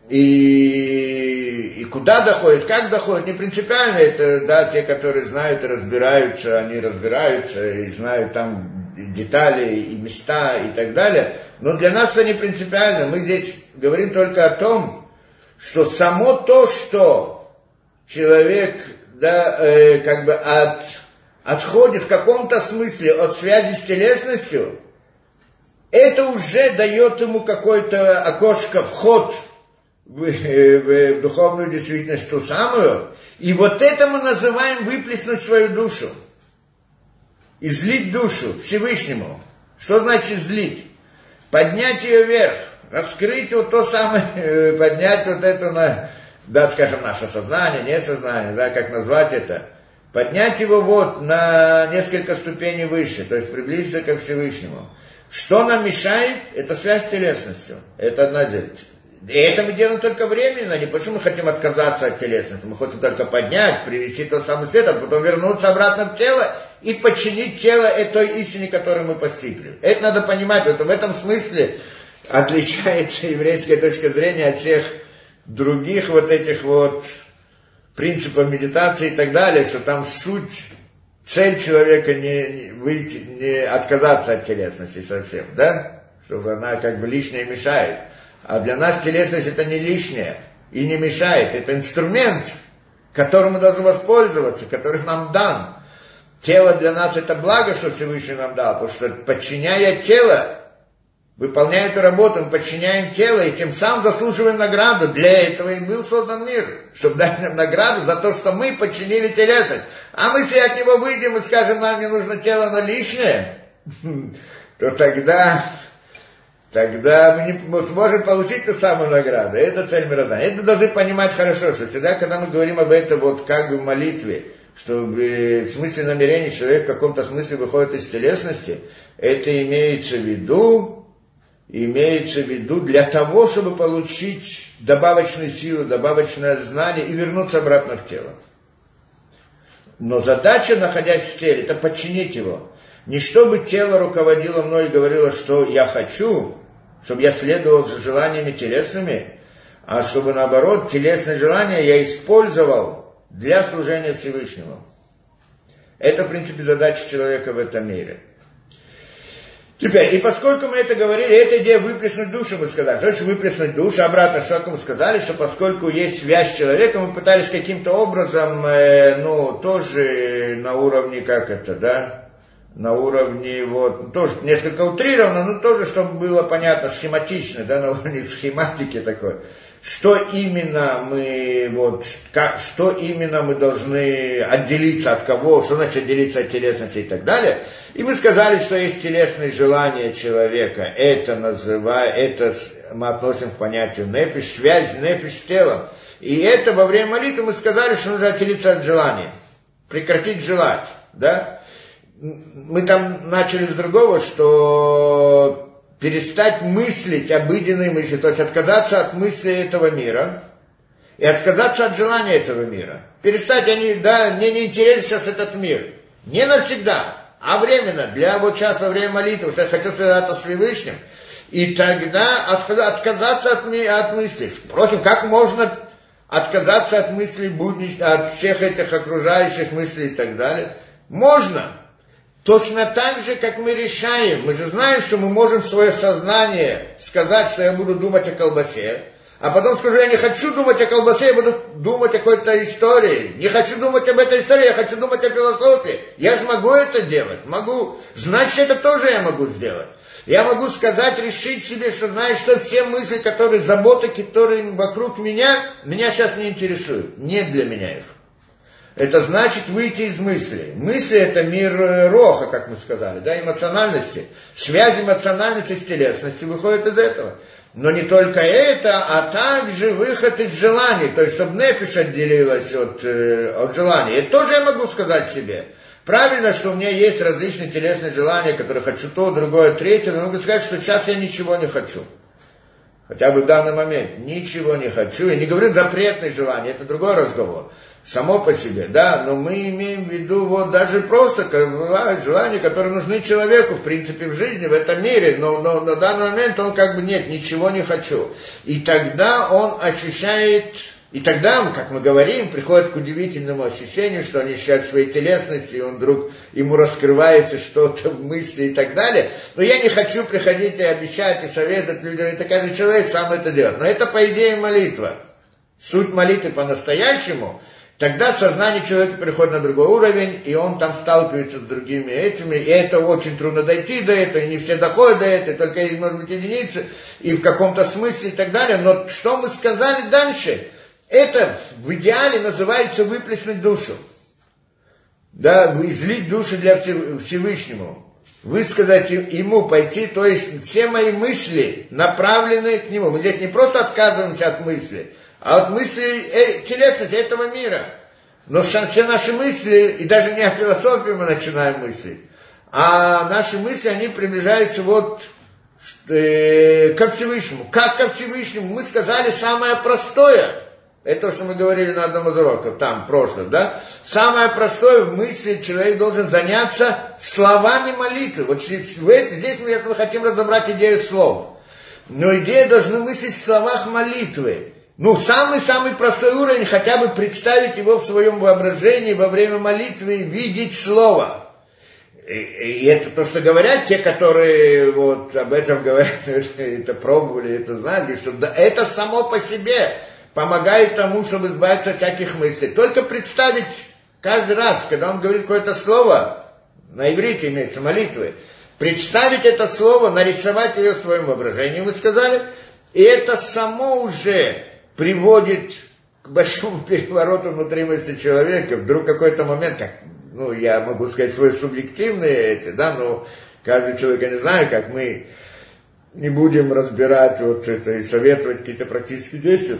И, и куда доходит, как доходит, не принципиально, это да, те, которые знают и разбираются, они разбираются и знают там детали и места и так далее. Но для нас это не принципиально. Мы здесь говорим только о том, что само то, что человек да, э, как бы от, отходит в каком-то смысле от связи с телесностью, это уже дает ему какое-то окошко, вход э, в духовную действительность ту самую. И вот это мы называем выплеснуть свою душу. Излить душу Всевышнему. Что значит злить? Поднять ее вверх раскрыть вот то самое, [LAUGHS] э, поднять вот это на, да, скажем, наше сознание, не сознание, да, как назвать это, поднять его вот на несколько ступеней выше, то есть приблизиться ко Всевышнему. Что нам мешает? Это связь с телесностью. Это одна и это мы делаем только временно, не что мы хотим отказаться от телесности, мы хотим только поднять, привести тот самый свет, а потом вернуться обратно в тело и подчинить тело этой истине, которую мы постигли. Это надо понимать, вот в этом смысле отличается еврейская точка зрения от всех других вот этих вот принципов медитации и так далее, что там суть, цель человека не, не выйти, не отказаться от телесности совсем, да? Чтобы она как бы лишнее мешает. А для нас телесность это не лишнее и не мешает. Это инструмент, которым мы должны воспользоваться, который нам дан. Тело для нас это благо, что Всевышний нам дал, потому что подчиняя тело, выполняя эту работу, мы подчиняем тело и тем самым заслуживаем награду. Для этого и был создан мир, чтобы дать нам награду за то, что мы подчинили телесность. А мы, если от него выйдем и скажем, нам не нужно тело, но лишнее, [LAUGHS] то тогда, тогда мы, не, мы сможем получить ту самую награду. Это цель мироздания. Это должны понимать хорошо, что всегда, когда мы говорим об этом вот как бы в молитве, что в смысле намерения человек в каком-то смысле выходит из телесности, это имеется в виду, имеется в виду для того, чтобы получить добавочную силу, добавочное знание и вернуться обратно в тело. Но задача, находясь в теле, это подчинить его. Не чтобы тело руководило мной и говорило, что я хочу, чтобы я следовал за желаниями телесными, а чтобы наоборот телесные желания я использовал для служения Всевышнему. Это, в принципе, задача человека в этом мире. Теперь, и поскольку мы это говорили, эта идея выплеснуть душу, мы сказали. Значит выплеснуть душу? Обратно, что мы сказали, что поскольку есть связь с человеком, мы пытались каким-то образом, э, ну, тоже на уровне, как это, да, на уровне, вот, тоже несколько утрированно, но тоже, чтобы было понятно, схематично, да, на уровне [LAUGHS] схематики такой что именно мы, вот, как, что именно мы должны отделиться от кого, что значит отделиться от телесности и так далее. И мы сказали, что есть телесные желания человека, это называя, это мы относим к понятию непиш, связь непиш с телом. И это во время молитвы мы сказали, что нужно отделиться от желания, прекратить желать, да. Мы там начали с другого, что перестать мыслить обыденные мысли, то есть отказаться от мысли этого мира и отказаться от желания этого мира. Перестать, они, да, мне не интересен сейчас этот мир. Не навсегда, а временно, для вот сейчас во время молитвы, я хочу связаться с Всевышним, и тогда отказаться от, от мыслей. Впрочем, как можно отказаться от мыслей будничных, от всех этих окружающих мыслей и так далее? Можно, Точно так же, как мы решаем, мы же знаем, что мы можем в свое сознание сказать, что я буду думать о колбасе, а потом скажу, я не хочу думать о колбасе, я буду думать о какой-то истории. Не хочу думать об этой истории, я хочу думать о философии. Я же могу это делать, могу. Значит, это тоже я могу сделать. Я могу сказать, решить себе, что знаешь, что все мысли, которые, заботы, которые вокруг меня, меня сейчас не интересуют. Нет для меня их. Это значит выйти из мысли. Мысли это мир э, роха, как мы сказали, да, эмоциональности. Связь эмоциональности с телесностью выходит из этого. Но не только это, а также выход из желаний. То есть, чтобы нефиш отделилась от, э, от желаний. Это тоже я могу сказать себе. Правильно, что у меня есть различные телесные желания, которые хочу то, другое, третье, но могу сказать, что сейчас я ничего не хочу. Хотя бы в данный момент ничего не хочу. Я не говорю запретные желания, это другой разговор само по себе, да, но мы имеем в виду вот даже просто бывают желания, которые нужны человеку, в принципе, в жизни, в этом мире, но, но на данный момент он как бы нет, ничего не хочу. И тогда он ощущает, и тогда, как мы говорим, приходит к удивительному ощущению, что он ощущает своей телесности, и он вдруг, ему раскрывается что-то в мысли и так далее. Но я не хочу приходить и обещать, и советовать людям, это каждый человек сам это делает. Но это, по идее, молитва. Суть молитвы по-настоящему – Тогда сознание человека переходит на другой уровень, и он там сталкивается с другими этими, и это очень трудно дойти до этого, и не все доходят до этого, только может быть, единицы, и в каком-то смысле и так далее. Но что мы сказали дальше? Это в идеале называется выплеснуть душу. Да, излить душу для Всевышнему. Высказать ему, пойти, то есть все мои мысли направлены к нему. Мы здесь не просто отказываемся от мысли, а от мыслей э, телесности этого мира. Но все наши мысли, и даже не о философии мы начинаем мыслить, а наши мысли, они приближаются вот э, ко Всевышнему. Как ко Всевышнему? Мы сказали самое простое. Это то, что мы говорили на одном из уроков, там, прошлом, да? Самое простое в мысли человек должен заняться словами молитвы. Вот здесь мы хотим разобрать идею слова. Но идея должна мыслить в словах молитвы. Ну, самый-самый простой уровень, хотя бы представить его в своем воображении во время молитвы, видеть слово. И, и это то, что говорят те, которые вот об этом говорят, [LAUGHS] это пробовали, это знали, что да, это само по себе помогает тому, чтобы избавиться от всяких мыслей. Только представить каждый раз, когда он говорит какое-то слово, на иврите имеется молитвы, представить это слово, нарисовать ее в своем воображении, мы сказали, и это само уже приводит к большому [LAUGHS] перевороту внутри мысли человека. Вдруг какой-то момент, как, ну, я могу сказать свои субъективные эти, да, но каждый человек, я не знаю, как мы не будем разбирать вот это и советовать какие-то практические действия.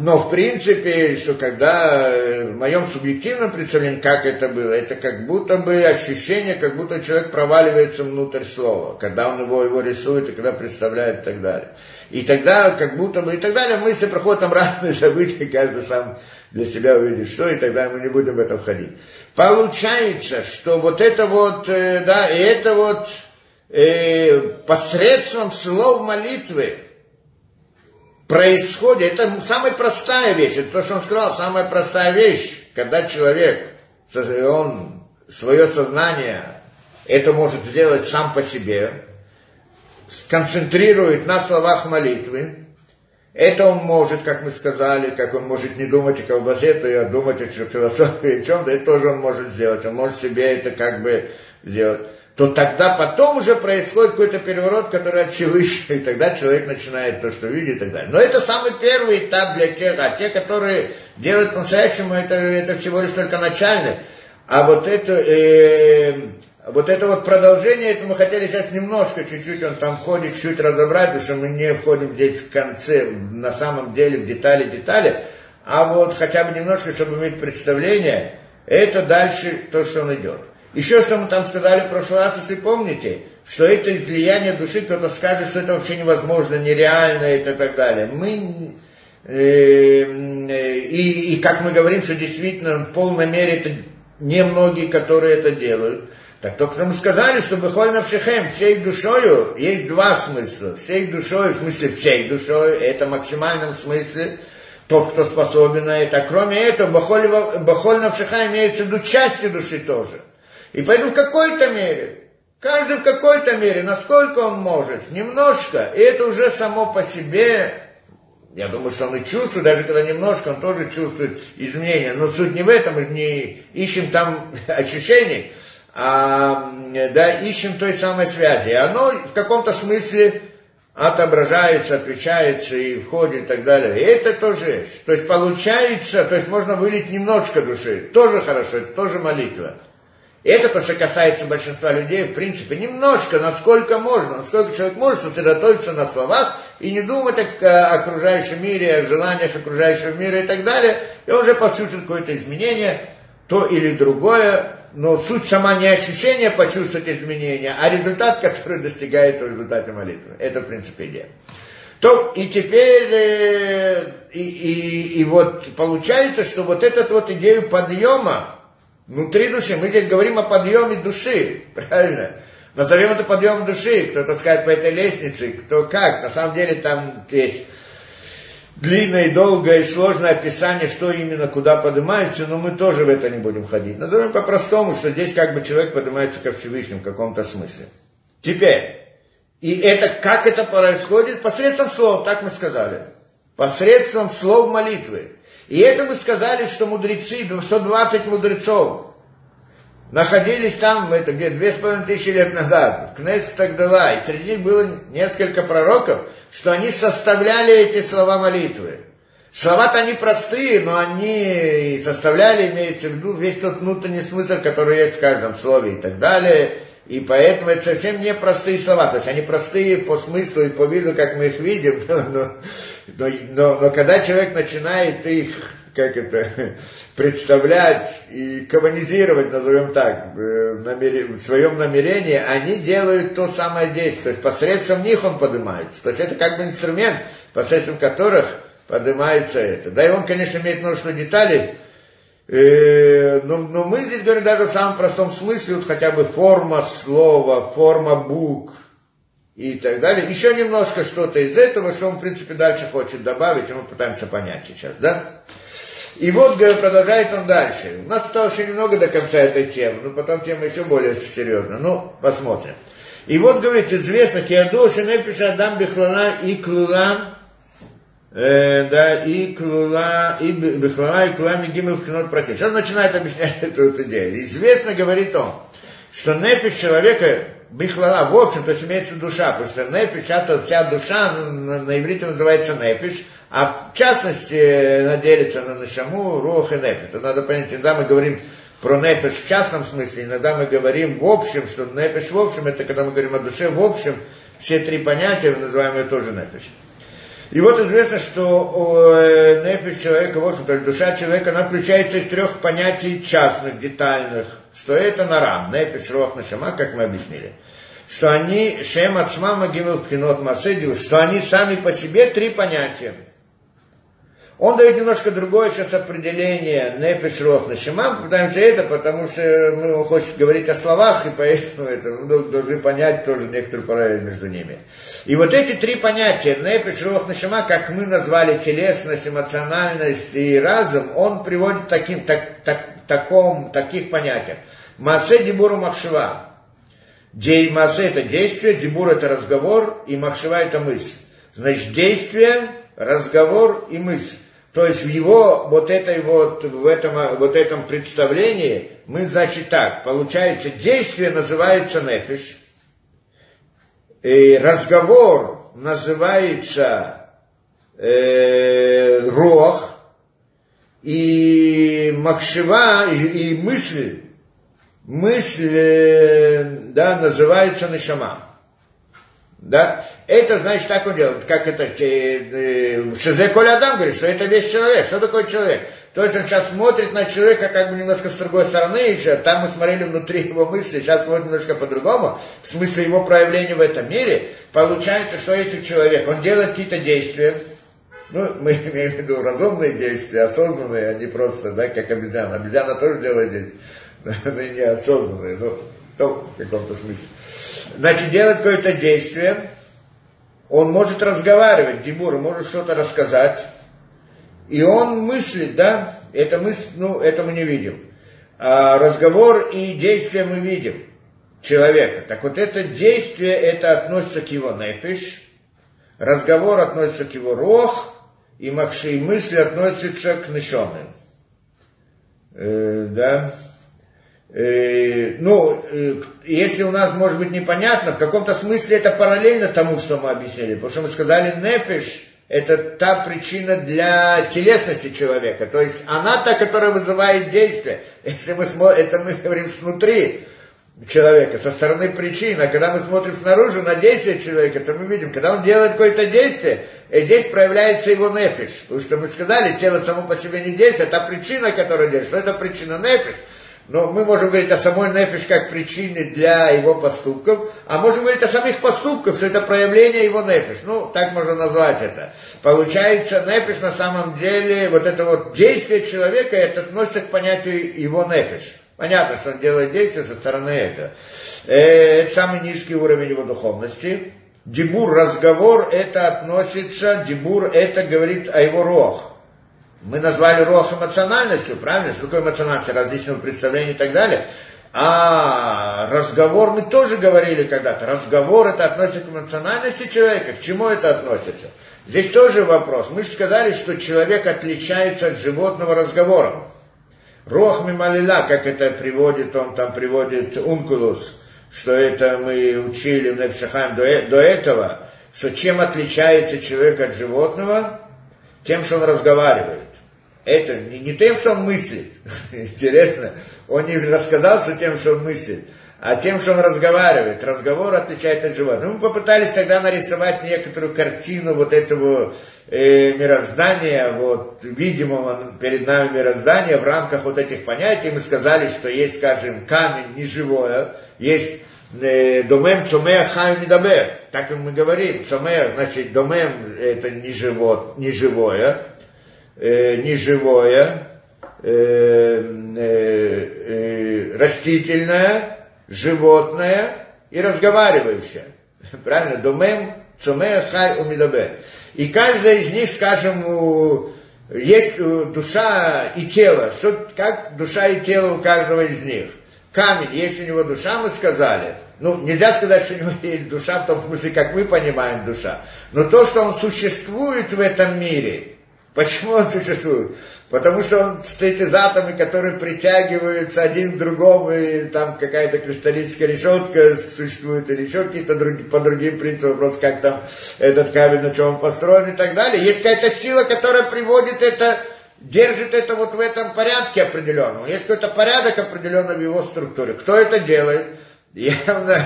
Но в принципе, что когда э, в моем субъективном представлении, как это было, это как будто бы ощущение, как будто человек проваливается внутрь слова, когда он его, его рисует и когда представляет и так далее. И тогда, как будто бы, и так далее, мысли проходят там [LAUGHS] разные события, каждый сам для себя увидит, что, и тогда мы не будем в это входить. Получается, что вот это вот, э, да, и это вот, э, посредством слов молитвы происходит, это самая простая вещь, это то, что он сказал, самая простая вещь, когда человек, он свое сознание, это может сделать сам по себе, сконцентрирует на словах молитвы, это он может, как мы сказали, как он может не думать о колбасе, то и думать о философии, о чем-то, это тоже он может сделать. Он может себе это как бы сделать. То тогда потом уже происходит какой-то переворот, который от Всевышнего, [LAUGHS] и тогда человек начинает то, что видит и так далее. Но это самый первый этап для тех, а те, которые делают по-настоящему, это, это всего лишь только начальный. А вот это, э, вот это вот продолжение, это мы хотели сейчас немножко, чуть-чуть он там входит, чуть разобрать, потому что мы не входим здесь в конце, на самом деле, в детали-детали, а вот хотя бы немножко, чтобы иметь представление, это дальше то, что он идет. Еще что мы там сказали в прошлый раз, если помните, что это излияние души, кто-то скажет, что это вообще невозможно, нереально это и так далее. Мы, э, э, и, и как мы говорим, что действительно в полной мере это немногие, которые это делают. Так только мы сказали, что Бехоль Навшихем, всей душою, есть два смысла. Всей душой, в смысле всей душой, это в максимальном смысле, тот, кто способен на это. Кроме этого, Бахоль Навшиха имеется в виду частью души тоже. И поэтому в какой-то мере, каждый в какой-то мере, насколько он может, немножко, и это уже само по себе, я думаю, что он и чувствует, даже когда немножко, он тоже чувствует изменения. Но суть не в этом, мы не ищем там [LAUGHS] ощущений, а, да, ищем той самой связи. И оно в каком-то смысле отображается, отвечается и входит и так далее. И это тоже То есть получается, то есть можно вылить немножко души. Тоже хорошо, это тоже молитва. Это то, что касается большинства людей, в принципе, немножко, насколько можно, насколько человек может сосредоточиться на словах и не думать о окружающем мире, о желаниях окружающего мира и так далее, и он уже почувствует какое-то изменение, то или другое, но суть сама не ощущение почувствовать изменения, а результат, который достигается в результате молитвы. Это, в принципе, идея. То, и теперь, э, и, и, и вот получается, что вот эту вот идею подъема внутри души, мы здесь говорим о подъеме души, [LAUGHS] правильно? Назовем это подъем души, кто-то скажет по этой лестнице, кто как. На самом деле там есть длинное долгое и сложное описание, что именно куда поднимается, но мы тоже в это не будем ходить. Назовем по-простому, что здесь как бы человек поднимается ко Всевышнему в каком-то смысле. Теперь, и это, как это происходит? Посредством слов, так мы сказали. Посредством слов молитвы. И это мы сказали, что мудрецы, 120 мудрецов, находились там, это где, две с половиной тысячи лет назад, Кнессет Тагдала, и среди них было несколько пророков, что они составляли эти слова молитвы. Слова-то они простые, но они составляли, имеется в виду, весь тот внутренний смысл, который есть в каждом слове и так далее. И поэтому это совсем не простые слова. То есть они простые по смыслу и по виду, как мы их видим. [LAUGHS] Но, но, но, но когда человек начинает их как это, [LAUGHS] представлять и коммунизировать, назовем так, в своем намерении, они делают то самое действие. То есть посредством них он поднимается. То есть это как бы инструмент, посредством которых поднимается это. Да, и он, конечно, имеет множество деталей, э, но, но мы здесь говорим даже в самом простом смысле, вот хотя бы форма слова, форма букв, и так далее. Еще немножко что-то из этого, что он, в принципе, дальше хочет добавить, и мы пытаемся понять сейчас, да? И вот продолжает он дальше. У нас осталось еще немного до конца этой темы, но потом тема еще более серьезная. Ну, посмотрим. И вот говорит, известно, Киаду, Шенепиша Адам Бехлала и Клула, э, да, и Клула, и Бехлала, и Клула Мигимел Пхинот против. Сейчас начинает объяснять [LAUGHS] эту, эту идею. Известно, говорит он, что непись человека, бихлала, в общем, то есть имеется душа, потому что непиш, часто вся душа на, на иврите называется непиш, а в частности она делится на нашаму, рух и непиш. То надо понять, иногда мы говорим про непиш в частном смысле, иногда мы говорим в общем, что непиш в общем, это когда мы говорим о душе в общем, все три понятия, называемые тоже непиш. И вот известно, что э, непись человека, в общем, то есть душа человека, она включается из трех понятий частных, детальных, что это нарам, непись, рох, нашама, как мы объяснили. Что они, шем от шма магинут пхинот масыдил, что они сами по себе три понятия. Он дает немножко другое сейчас определение Непиш Рох Нашимам, пытаемся это, потому что мы хочет говорить о словах, и поэтому это, мы должны понять тоже некоторую параллель между ними. И вот эти три понятия, Непиш Рох Нашима, как мы назвали телесность, эмоциональность и разум, он приводит таким, так, так, таком, таких понятиях. Масе Дибуру Махшива. Масе это действие, Дибур это разговор, и Махшива это мысль. Значит, действие, разговор и мысль. То есть в его вот этой вот, в этом, вот этом представлении мы, значит, так, получается, действие называется нефиш, и разговор называется э, рох, и макшива, и, и мысль, мысль, э, да, называется нишама. Да? Это значит так он делает, как это, э, Шизе Коля Адам говорит, что это весь человек. Что такое человек? То есть он сейчас смотрит на человека как бы немножко с другой стороны еще, там мы смотрели внутри его мысли, сейчас смотрим немножко по-другому, в смысле его проявления в этом мире. Получается, что если человек, он делает какие-то действия, ну, мы [LAUGHS] имеем в виду разумные действия, осознанные, а не просто, да, как обезьяна. Обезьяна тоже делает действия, [LAUGHS] но не осознанные, ну, в каком-то смысле значит, делает какое-то действие, он может разговаривать, Дибур, может что-то рассказать, и он мыслит, да, это мысль, ну, это мы не видим. А разговор и действие мы видим человека. Так вот это действие, это относится к его непиш, разговор относится к его рох, и макши, мысли относятся к нишоным. Э, да. Э, ну, э, если у нас может быть непонятно, в каком-то смысле это параллельно тому, что мы объяснили. Потому что мы сказали, непиш – это та причина для телесности человека. То есть она та, которая вызывает действие. Если мы смотрим, это мы говорим снутри человека, со стороны причины. А когда мы смотрим снаружи на действие человека, то мы видим, когда он делает какое-то действие, и здесь проявляется его непиш. Потому что мы сказали, тело само по себе не действует, а причина, которая действует, это причина непиш – но мы можем говорить о самой нефиш как причине для его поступков, а можем говорить о самих поступках, что это проявление его нефиш. Ну, так можно назвать это. Получается, нефиш на самом деле, вот это вот действие человека, это относится к понятию его нефиш. Понятно, что он делает действие со стороны этого. Э, это самый низкий уровень его духовности. Дебур, разговор, это относится, дебур, это говорит о его рох мы назвали рох эмоциональностью, правильно? Что такое эмоциональность? Различного представления и так далее. А разговор мы тоже говорили когда-то. Разговор это относится к эмоциональности человека. К чему это относится? Здесь тоже вопрос. Мы же сказали, что человек отличается от животного разговором. Рох мималила, как это приводит, он там приводит Ункулус, что это мы учили в Непшахаем до, до этого, что чем отличается человек от животного? Тем, что он разговаривает это не, не тем, что он мыслит, [LAUGHS] интересно, он не рассказал, что тем, что он мыслит, а тем, что он разговаривает. Разговор отличает от животного. Ну, мы попытались тогда нарисовать некоторую картину вот этого э, мироздания, вот видимого перед нами мироздания в рамках вот этих понятий. Мы сказали, что есть, скажем, камень неживое, есть э, домем цумея хай медабер. Так мы говорим, цумея, значит, домем это не, живот, не живое, э, неживое, э, э, э, растительное, животное и разговаривающее. [LAUGHS] Правильно? Думем, цуме, хай, умидабе. И каждая из них, скажем, есть душа и тело. Что, как душа и тело у каждого из них? Камень, есть у него душа, мы сказали. Ну, нельзя сказать, что у него [LAUGHS] есть душа в том смысле, как мы понимаем душа. Но то, что он существует в этом мире, Почему он существует? Потому что он стоит из атомы, которые притягиваются один к другому, и там какая-то кристаллическая решетка существует, или еще какие-то друг, по другим принципам, просто как там этот камень, на чем он построен и так далее. Есть какая-то сила, которая приводит это, держит это вот в этом порядке определенном. Есть какой-то порядок определенный в его структуре. Кто это делает? Явно,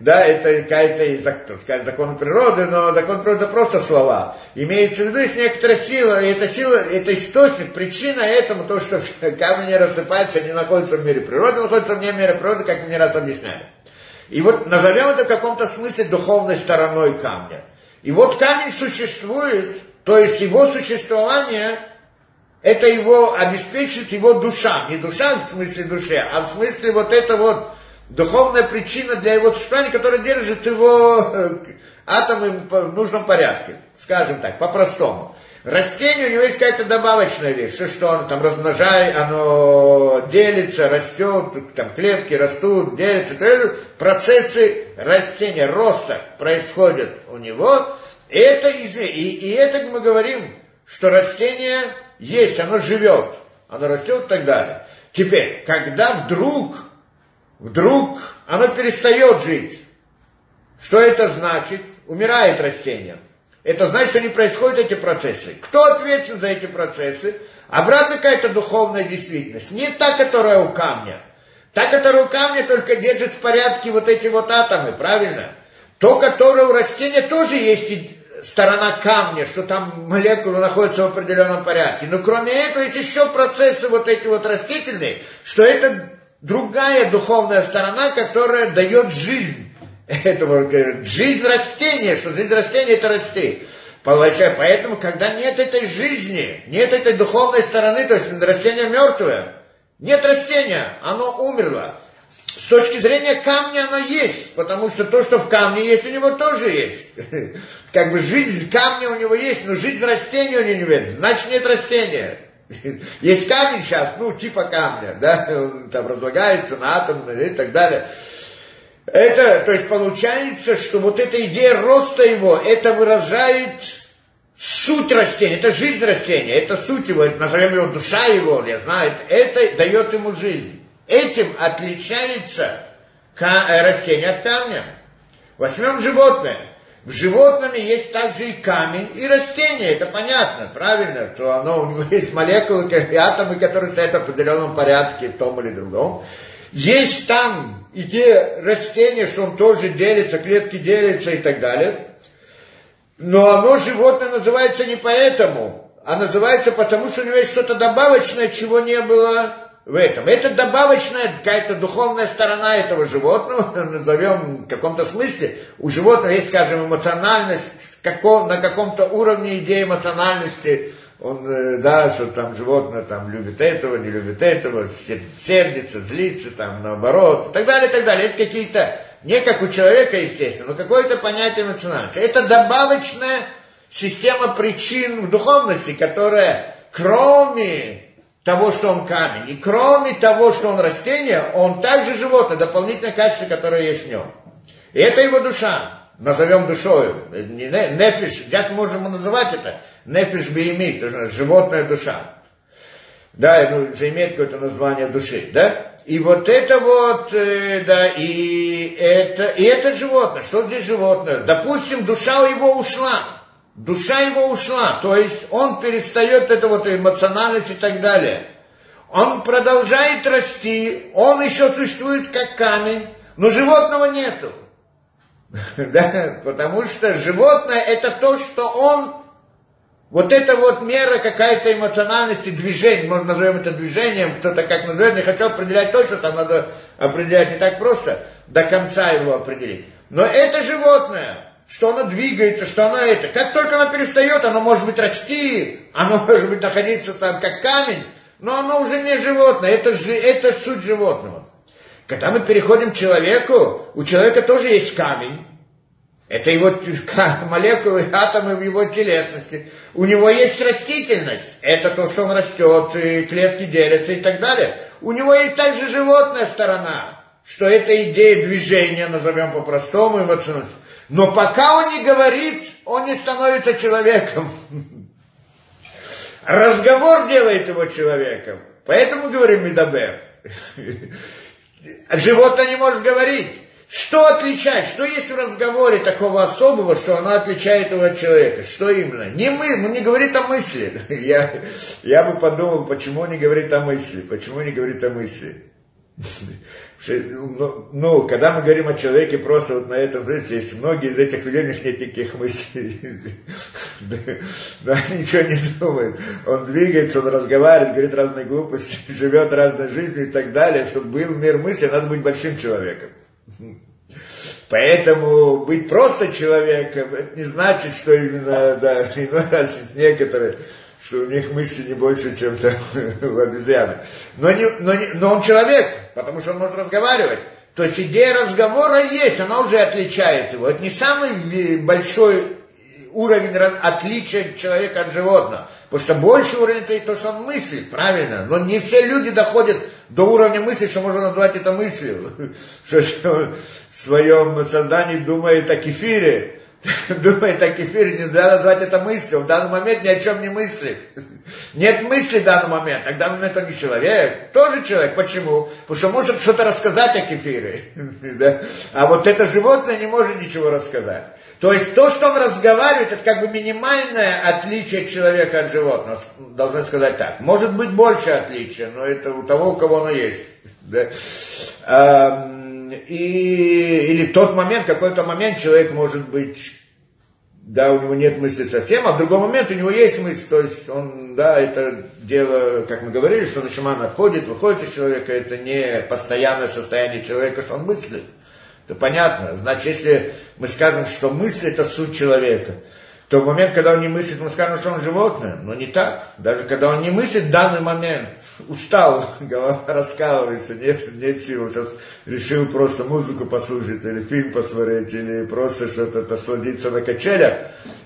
да, это какая-то закон природы, но закон природы просто слова. Имеется в виду, есть некоторая сила, и эта сила, это источник, причина этому, то, что [LAUGHS] камни рассыпаются, они находятся в мире природы, находятся вне мира природы, как мы не раз объясняли. И вот назовем это в каком-то смысле духовной стороной камня. И вот камень существует, то есть его существование Это его обеспечит его душа. Не душа в смысле душе, а в смысле вот это вот духовная причина для его существования, которая держит его э, атомы в нужном порядке. Скажем так, по-простому. Растение у него есть какая-то добавочная вещь, что, что оно там размножает, оно делится, растет, там клетки растут, делятся. Процессы растения, роста происходят у него. И это, и, и это мы говорим, что растение есть, оно живет, оно растет и так далее. Теперь, когда вдруг, вдруг оно перестает жить, что это значит? Умирает растение. Это значит, что не происходят эти процессы. Кто ответственен за эти процессы? Обратно какая-то духовная действительность. Не та, которая у камня. Та, которая у камня, только держит в порядке вот эти вот атомы, правильно? То, которое у растения тоже есть сторона камня, что там молекулы находятся в определенном порядке. Но кроме этого есть еще процессы вот эти вот растительные, что это другая духовная сторона, которая дает жизнь этого, жизнь растения, что жизнь растения это расти. Поэтому, когда нет этой жизни, нет этой духовной стороны, то есть растение мертвое, нет растения, оно умерло. С точки зрения камня оно есть, потому что то, что в камне есть, у него тоже есть. [LAUGHS] Как бы жизнь камня у него есть, но жизнь растения у него нет. Значит, нет растения. [LAUGHS] Есть камень сейчас, ну, типа камня, да, он [LAUGHS] там разлагается на атом и так далее. Это, то есть получается, что вот эта идея роста его, это выражает суть растения, это жизнь растения, это суть его, это, назовем его душа его, я знаю, это дает ему жизнь. Этим отличается э, растение от камня. Возьмем животное. В животном есть также и камень, и растение. Это понятно, правильно, что оно, у него есть молекулы и атомы, которые стоят в определенном порядке, в том или другом. Есть там идея растения, что он тоже делится, клетки делятся и так далее. Но оно, животное, называется не поэтому, а называется потому, что у него есть что-то добавочное, чего не было в этом. Это добавочная какая-то духовная сторона этого животного, [LAUGHS] назовем в каком-то смысле. У животного есть, скажем, эмоциональность, каком, на каком-то уровне идеи эмоциональности, он, э, да, что там животное там любит этого, не любит этого, сердится, злится, там наоборот, и так далее, и так далее. Есть какие-то, не как у человека, естественно, но какое-то понятие эмоциональности. Это добавочная система причин в духовности, которая кроме того, что он камень, и кроме того, что он растение, он также животное, дополнительное качество, которое есть в нем. И это его душа назовем душой, не нефиш, сейчас можем называть это нефиш биемит, то есть животная душа. Да, ну, же имеет какое-то название души, да? И вот это вот, э, да, и это, и это животное. Что здесь животное? Допустим, душа у его ушла. Душа его ушла, то есть он перестает это вот эмоциональность и так далее. Он продолжает расти, он еще существует как камень, но животного нету. [LAUGHS] да, потому что животное это то, что он, вот это вот мера какая-то эмоциональности движения, можно назовем это движением, кто-то как назовет, не хочу определять точно, там надо определять не так просто, до конца его определить. Но это животное, что оно двигается, что оно это. Как только оно перестает, оно может быть расти, [LAUGHS] оно может быть находиться там как камень, но оно уже не животное, это, же, это суть животного. Когда мы переходим к человеку, у человека тоже есть камень. Это его [LAUGHS] молекулы, атомы в его телесности. У него есть растительность. Это то, что он растет, и клетки делятся и так далее. У него есть также животная сторона, что это идея движения, назовем по-простому, эмоциональность. Но пока он не говорит, он не становится человеком. Разговор делает его человеком. Поэтому говорим Медабер. Животное не может говорить. Что отличает? Что есть в разговоре такого особого, что оно отличает его от человека? Что именно? Не мы, ну не говорит о мысли. [LAUGHS] Я, я бы подумал, почему не говорит о мысли? Почему не говорит о мысли? [LAUGHS] Ну, ну, когда мы говорим о человеке просто вот на этом жизни, есть многие из этих людей, у них нет никаких мыслей. Ничего не думает. Он двигается, он разговаривает, говорит разные глупости, [LAUGHS] живет разной жизнью и так далее. Чтобы был мир мысли, надо быть большим человеком. Поэтому быть просто человеком, это не значит, что именно, да, [LAUGHS] иной раз некоторые что у них мысли не больше, чем там [LAUGHS] у обезьяны. Но, не, но, не, но он человек, потому что он может разговаривать. То есть идея разговора есть, она уже отличает его. Это не самый большой уровень отличия человека от животного. Потому что больше уровень это то, что он мыслит, правильно. Но не все люди доходят до уровня мысли, что можно назвать это мыслью. [LAUGHS] Что, что в своем создании думает о кефире. [LAUGHS] Думает о кефире, нельзя назвать это мыслью. В данный момент ни о чем не мыслит. Нет мысли в данный момент. А в данный момент он не человек. Тоже человек. Почему? Потому что может что-то рассказать о кефире. [LAUGHS] А вот это животное не может ничего рассказать. То есть то, что он разговаривает, это как бы минимальное отличие человека от животного. Должны сказать так. Может быть больше отличия, но это у того, у кого оно есть. [LAUGHS] Да? И, или в тот момент, какой-то момент человек может быть, да, у него нет мысли совсем, а в другой момент у него есть мысль, то есть он, да, это дело, как мы говорили, что Нашимана входит, выходит из человека, это не постоянное состояние человека, что он мыслит. Это понятно. Значит, если мы скажем, что мысль это суть человека, то в момент, когда он не мыслит, мы скажем, что он животное. Но не так. Даже когда он не мыслит в данный момент, устал, [LAUGHS] голова раскалывается, нет, нет сил. Сейчас решил просто музыку послушать, или фильм посмотреть, или просто что-то насладиться на качелях.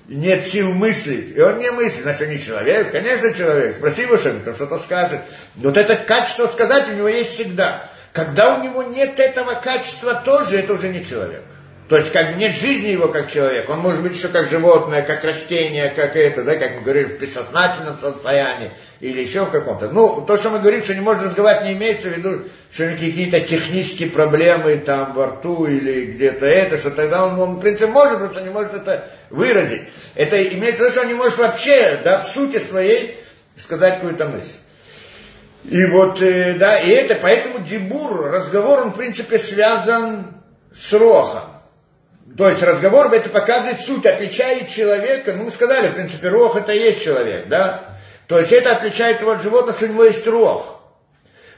Нет сил мыслить. И он не мыслит, значит, он не человек. Конечно, человек. Спроси его что-нибудь, что-то скажет. Вот это качество сказать у него есть всегда. Когда у него нет этого качества тоже, это уже не человек. То есть как нет жизни его как человека, он может быть еще как животное, как растение, как это, да, как мы говорим, в бессознательном состоянии или еще в каком-то. Ну, то, что мы говорим, что не может разговаривать, не имеется в виду, что какие-то технические проблемы там во рту или где-то это, что тогда он, он в принципе, может, просто не может это выразить. Это имеется в виду, что он не может вообще, да, в сути своей сказать какую-то мысль. И вот, э, да, и это, поэтому дебур, разговор, он, в принципе, связан с рохом. То есть разговор это показывает суть, отличает человека. Ну, мы сказали, в принципе, рох это и есть человек, да? То есть это отличает его от животных, что у него есть рох.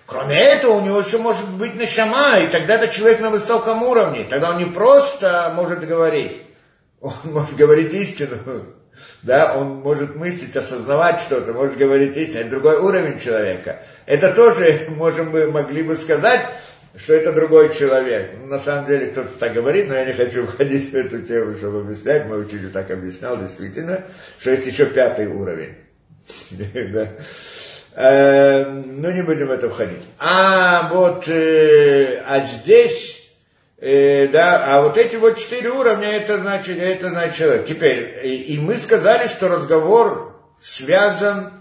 Кроме этого, у него еще может быть нашама, и тогда это человек на высоком уровне. Тогда он не просто может говорить, он может говорить истину да, он может мыслить, осознавать что-то, может говорить истину, это другой уровень человека. Это тоже [LAUGHS] можем бы, могли бы сказать, что это другой человек. Ну, на самом деле кто-то так говорит, но я не хочу [LAUGHS] входить в эту тему, чтобы объяснять. Мой учитель так объяснял, действительно, что есть еще пятый уровень. [LAUGHS] Э, ну, не будем в это входить. А вот, э, а здесь Э, да, а вот эти вот четыре уровня, это значит, это значит, теперь, и мы сказали, что разговор связан,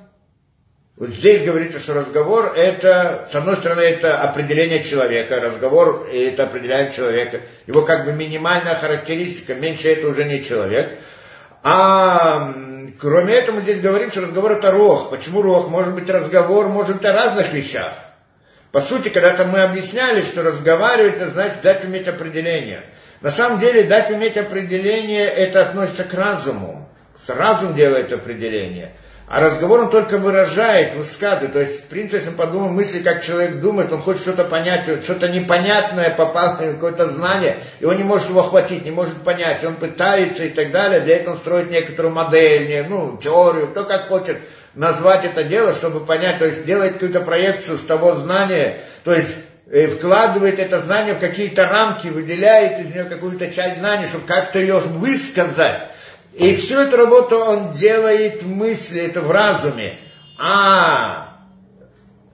вот здесь говорится, что разговор это, с одной стороны, это определение человека, разговор это определяет человека, его как бы минимальная характеристика, меньше это уже не человек. А кроме этого мы здесь говорим, что разговор это рох. Почему рох? Может быть разговор, может быть о разных вещах. По сути, когда-то мы объясняли, что разговаривать, это значит дать уметь определение. На самом деле, дать уметь определение, это относится к разуму. Разум делает определение. А разговор он только выражает, высказывает. То есть, в принципе, если мы подумаем мысли, как человек думает, он хочет что-то понять, что-то непонятное попало какое-то знание, и он не может его охватить, не может понять. Он пытается и так далее. Для этого он строит некоторую модель, ну, теорию, кто как хочет назвать это дело, чтобы понять, то есть делает какую-то проекцию с того знания, то есть э, вкладывает это знание в какие-то рамки, выделяет из нее какую-то часть знания, чтобы как-то ее высказать. И всю эту работу он делает в мысли, это в разуме. А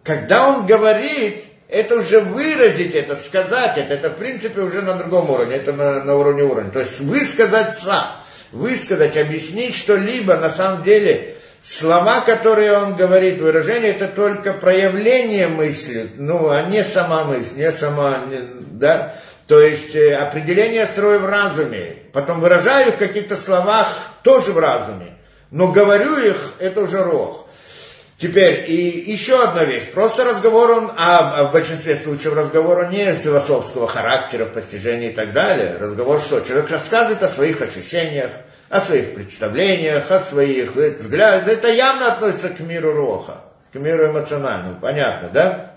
когда он говорит, это уже выразить, это сказать, это, это в принципе уже на другом уровне, это на, на уровне уровня. То есть высказаться, высказать, объяснить что-либо, на самом деле слова, которые он говорит, выражение, это только проявление мысли, ну, а не сама мысль, не сама, не, да, то есть э, определение строю в разуме, потом выражаю в каких-то словах тоже в разуме, но говорю их, это уже рог. Теперь, и еще одна вещь. Просто разговор, он, а, а в большинстве случаев разговор он не философского характера, постижения и так далее. Разговор что? Человек рассказывает о своих ощущениях, о своих представлениях, о своих взглядах. Это явно относится к миру роха, к миру эмоциональному, понятно, да?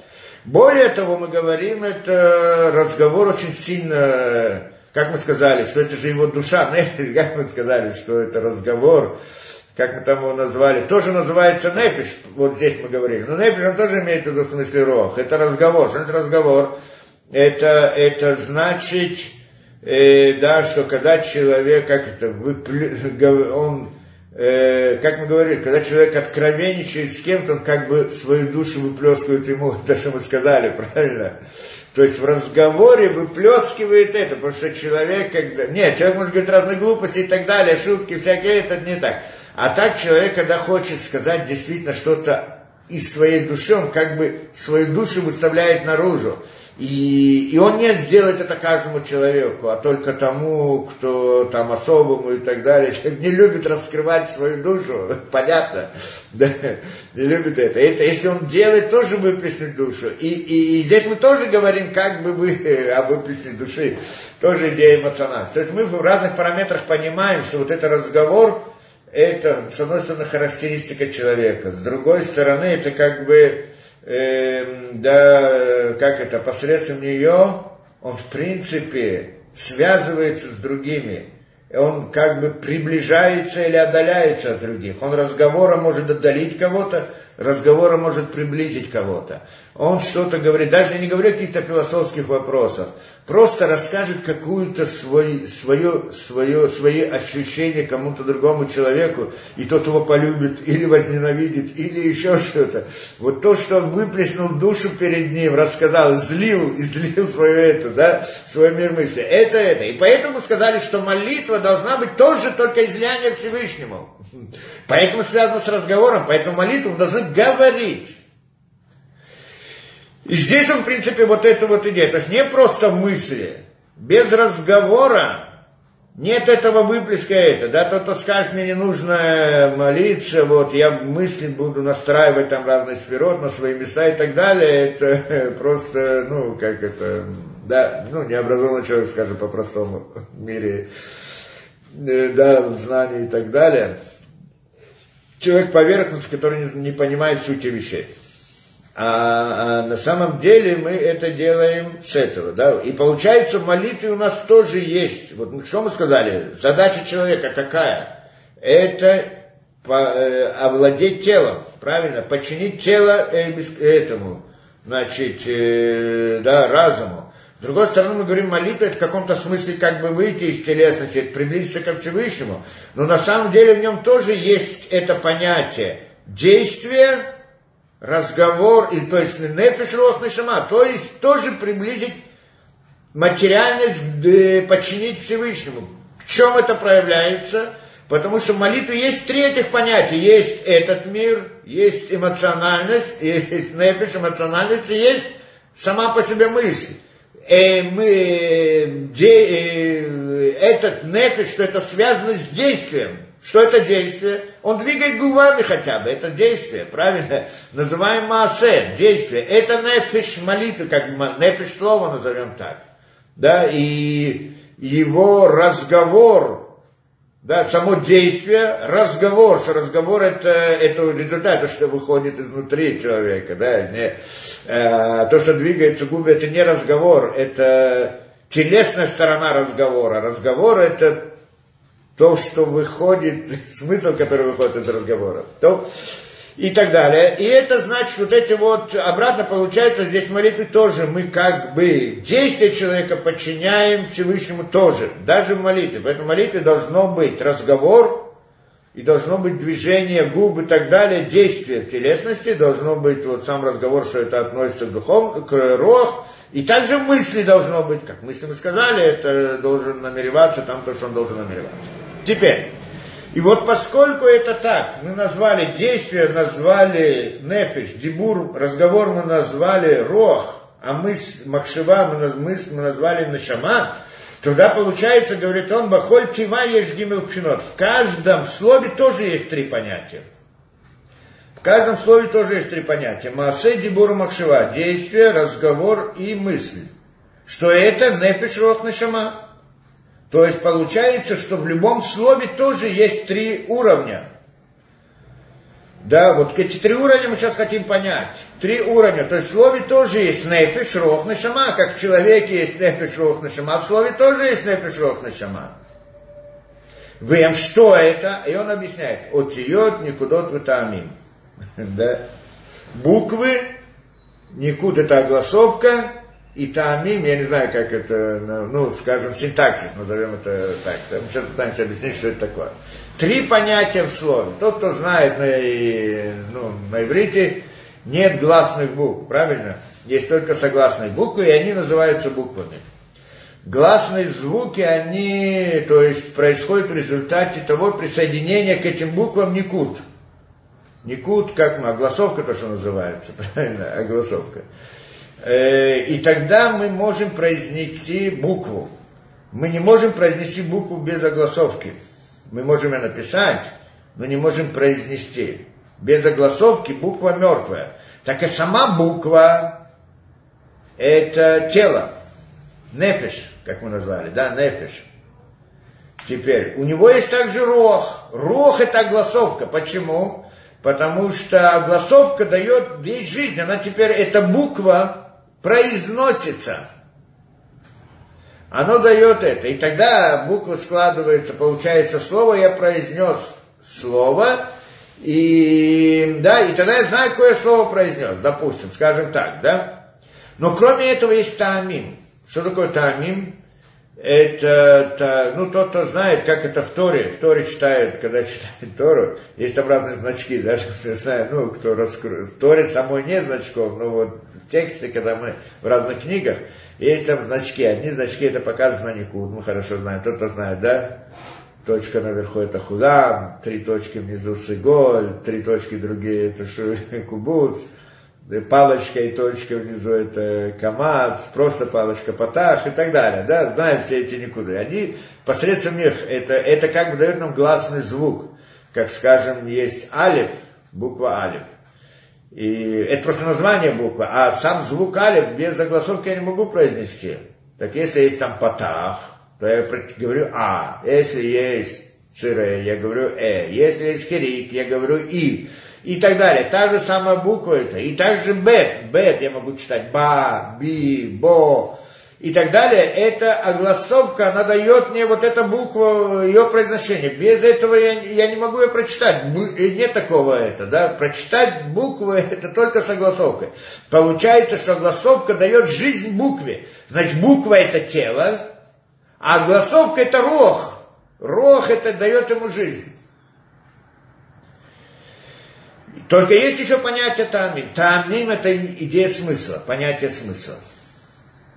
Более того, мы говорим, это разговор очень сильно, как мы сказали, что это же его душа, [LAUGHS] как мы сказали, что это разговор, как мы там его назвали, тоже называется непиш, вот здесь мы говорили. Но непиш, он тоже имеет в виду в смысле рох. Это разговор. Что это разговор? Это, это значит, э, да, что когда человек, как это, выплю, [LAUGHS] он, э, как мы говорили, когда человек откровенничает с кем-то, он как бы свою душу выплескивает ему, [LAUGHS] то, что мы сказали, правильно? То есть в разговоре выплескивает это, потому что человек, когда... Нет, человек может говорить разные глупости и так далее, шутки всякие, это не так. А так человек, когда хочет сказать действительно что-то из своей души, он как бы свою душу выставляет наружу. И, и он не сделает это каждому человеку, а только тому, кто там особому и так далее. [LAUGHS] Не любит раскрывать свою душу, [LAUGHS] понятно, [LAUGHS] да, не любит это. это. Если он делает, тоже выплеснуть душу. И, и, и здесь мы тоже говорим как бы вы, об выплесне души, тоже идея эмоциональная. То есть мы в разных параметрах понимаем, что вот этот разговор, это, с одной стороны, характеристика человека, с другой стороны, это как бы э, да, как это, посредством нее он в принципе связывается с другими. Он как бы приближается или отдаляется от других. Он разговором может отдалить кого-то, разговором может приблизить кого-то. Он что-то говорит, даже не говорю о каких-то философских вопросах, просто расскажет какую-то свой, свое, свое, свои ощущения кому-то другому человеку, и тот его полюбит, или возненавидит, или еще что-то. Вот то, что он выплеснул душу перед ним, рассказал, излил, излил свою эту, да, свой мир мысли. Это это. И поэтому сказали, что молитва должна быть тоже только излияние Всевышнему. Поэтому связано с разговором, поэтому молитву должны говорить. И здесь он, в принципе, вот это вот идея. То есть не просто мысли, без разговора нет этого выплеска это, да, тот, кто скажет, мне не нужно молиться, вот, я мысли буду настраивать там разные сферот на свои места и так далее, это [LAUGHS] просто, ну, как это, да, ну, необразованный человек, скажем, по-простому мире, э, да, знаний и так далее. Человек поверхностный, который не, понимает сути вещей. А, а на самом деле мы это делаем с этого, да. И получается, в молитве у нас тоже есть. Вот что мы сказали? Задача человека какая? Это э, овладеть телом, правильно? Подчинить тело э, этому, значит, э, да, разуму. С другой стороны, мы говорим, молитва это в каком-то смысле как бы выйти из телесности, приблизиться ко Всевышнему. Но на самом деле в нем тоже есть это понятие действия разговор, и, то есть непиш рох нишама, то есть тоже приблизить материальность, э, подчинить Всевышнему. В чем это проявляется? Потому что в молитве есть три этих понятия. Есть этот мир, есть эмоциональность, [LAUGHS] есть непиш, эмоциональность, и есть сама по себе мысль. Э, мы, де, э, этот непиш, что это связано с действием. Что это действие? Он двигает губами хотя бы, это действие, правильно? Называем маасе, действие. Это нефиш молитвы, как нефиш слово назовем так. Да, и его разговор, да, само действие, разговор, что разговор это, это результат, то, что выходит изнутри человека, да, не, э, то, что двигается губы, это не разговор, это телесная сторона разговора. Разговор это то, что выходит, [LAUGHS] смысл, который выходит из разговора, то и так далее. И это значит, вот эти вот, обратно получается, здесь молитвы тоже, мы как бы действие человека подчиняем Всевышнему тоже, даже в молитве. Поэтому в молитве должно быть разговор, и должно быть движение губ и так далее, действие в телесности, должно быть вот сам разговор, что это относится к духовному, к рох, и также мысли должно быть, как мысли мы сказали, это должен намереваться там то, что он должен намереваться. Теперь, и вот поскольку это так, мы назвали действие, назвали непиш, дебур, разговор мы назвали рох, а мысль, макшива мы, мысль мы назвали нашама, тогда получается, говорит он, бахоль тива ешь гимел пшенот. В каждом слове тоже есть три понятия. В каждом слове тоже есть три понятия. Маасе, дебур, макшива. Действие, разговор и мысль. Что это непиш рох нашама. То есть получается, что в любом слове тоже есть три уровня. Да, вот эти три уровня мы сейчас хотим понять. Три уровня. То есть в слове тоже есть нефиш, рох, нашама. Как в человеке есть нефиш, рох, нашама. В слове тоже есть нефиш, рох, нашама. Вем, что это? И он объясняет. Отиот никудот витамин. [LAUGHS] Да? Буквы, никуд это огласовка, и таамим, я не знаю, как это, ну, скажем, синтаксис, назовем это так. Мы сейчас пытаемся объяснить, что это такое. Три понятия в слове. Тот, кто знает на, ну, на иврите, нет гласных букв, правильно? Есть только согласные буквы, и они называются буквами. Гласные звуки, они, то есть, происходят в результате того присоединения к этим буквам никут. Никут, как мы, огласовка то, что называется, [LAUGHS] правильно, огласовка. Э, и тогда мы можем произнести букву. Мы не можем произнести букву без огласовки. Мы можем ее написать, но не можем произнести. Без огласовки буква мертвая. Так и сама буква – это тело. Нефиш, как мы назвали, да, нефиш. Теперь, у него есть также рох. Рох – это огласовка. Почему? Потому что огласовка дает весь жизнь. Она теперь, эта буква произносится. Оно дает это. И тогда буква складывается, получается слово, я произнес слово, и, да, и тогда я знаю, какое слово произнес, допустим, скажем так, да. Но кроме этого есть таамим. Что такое таамим? Это, ну, тот, кто знает, как это в Торе, в Торе читают, когда читают Тору, есть там разные значки, даже, не знаю, ну, кто раскроет. В Торе самой нет значков, но вот в тексте, когда мы в разных книгах, есть там значки. Одни значки это показано на Никуд, мы хорошо знаем, тот, кто знает, да? Точка наверху это худам, три точки внизу сиголь, три точки другие это [LAUGHS] кубуц, палочка и точка внизу это камац, просто палочка патах и так далее. Да? Знаем все эти никуды. Они посредством них, это, это как бы дает нам гласный звук. Как скажем, есть алиф, буква алиф. И это просто название буквы, а сам звук алиф без загласовки я не могу произнести. Так если есть там патах, то я говорю а. Если есть цире, я говорю э. Если есть херик, я говорю и и так далее. Та же самая буква это. И также бет. Бет я могу читать ба, би, бо и так далее. Это огласовка, она дает мне вот эта буква, ее произношение. Без этого я, я не могу ее прочитать. Нет такого это, да. Прочитать буквы это только с огласовкой. Получается, что огласовка дает жизнь букве. Значит, буква это тело, а огласовка это рох. Рох это дает ему жизнь. Только есть еще понятие тамим. Тамим это идея смысла, понятие смысла.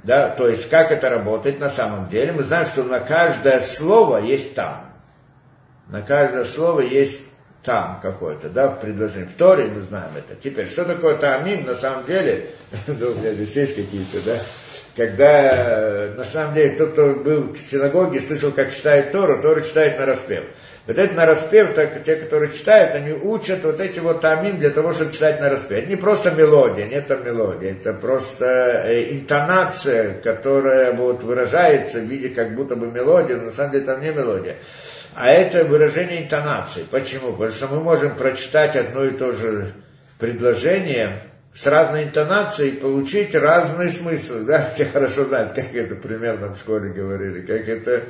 Да, то есть как это работает на самом деле. Мы знаем, что на каждое слово есть там. На каждое слово есть там какой-то, да, в предложении. В Торе мы знаем это. Теперь, что такое тамим на самом деле? [LAUGHS] Ну, у меня здесь есть какие-то, да, когда на самом деле тот, кто был в синагоге, слышал, как читает Тору, Тору читает на распев. Вот это на распев, так, те, которые читают, они учат вот эти вот тамим для того, чтобы читать на распев. Это не просто мелодия, нет там мелодии, это просто э, интонация, которая вот выражается в виде как будто бы мелодия, но на самом деле там не мелодия. А это выражение интонации. Почему? Потому что мы можем прочитать одно и то же предложение с разной интонацией и получить разный смысл. [LAUGHS] Да? Все хорошо знают, как это примерно в школе говорили, как это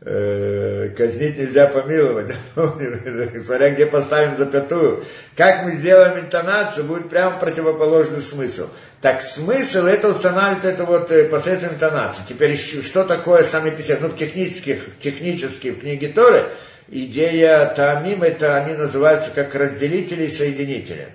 казнить нельзя помиловать, смотря [LAUGHS] где поставим запятую. Как мы сделаем интонацию, будет прямо противоположный смысл. Так смысл это устанавливает это вот э, посредством интонации. Теперь что такое сами писать? Ну, в технических, технически в книге Торы идея Таамим, это они называются как разделители и соединители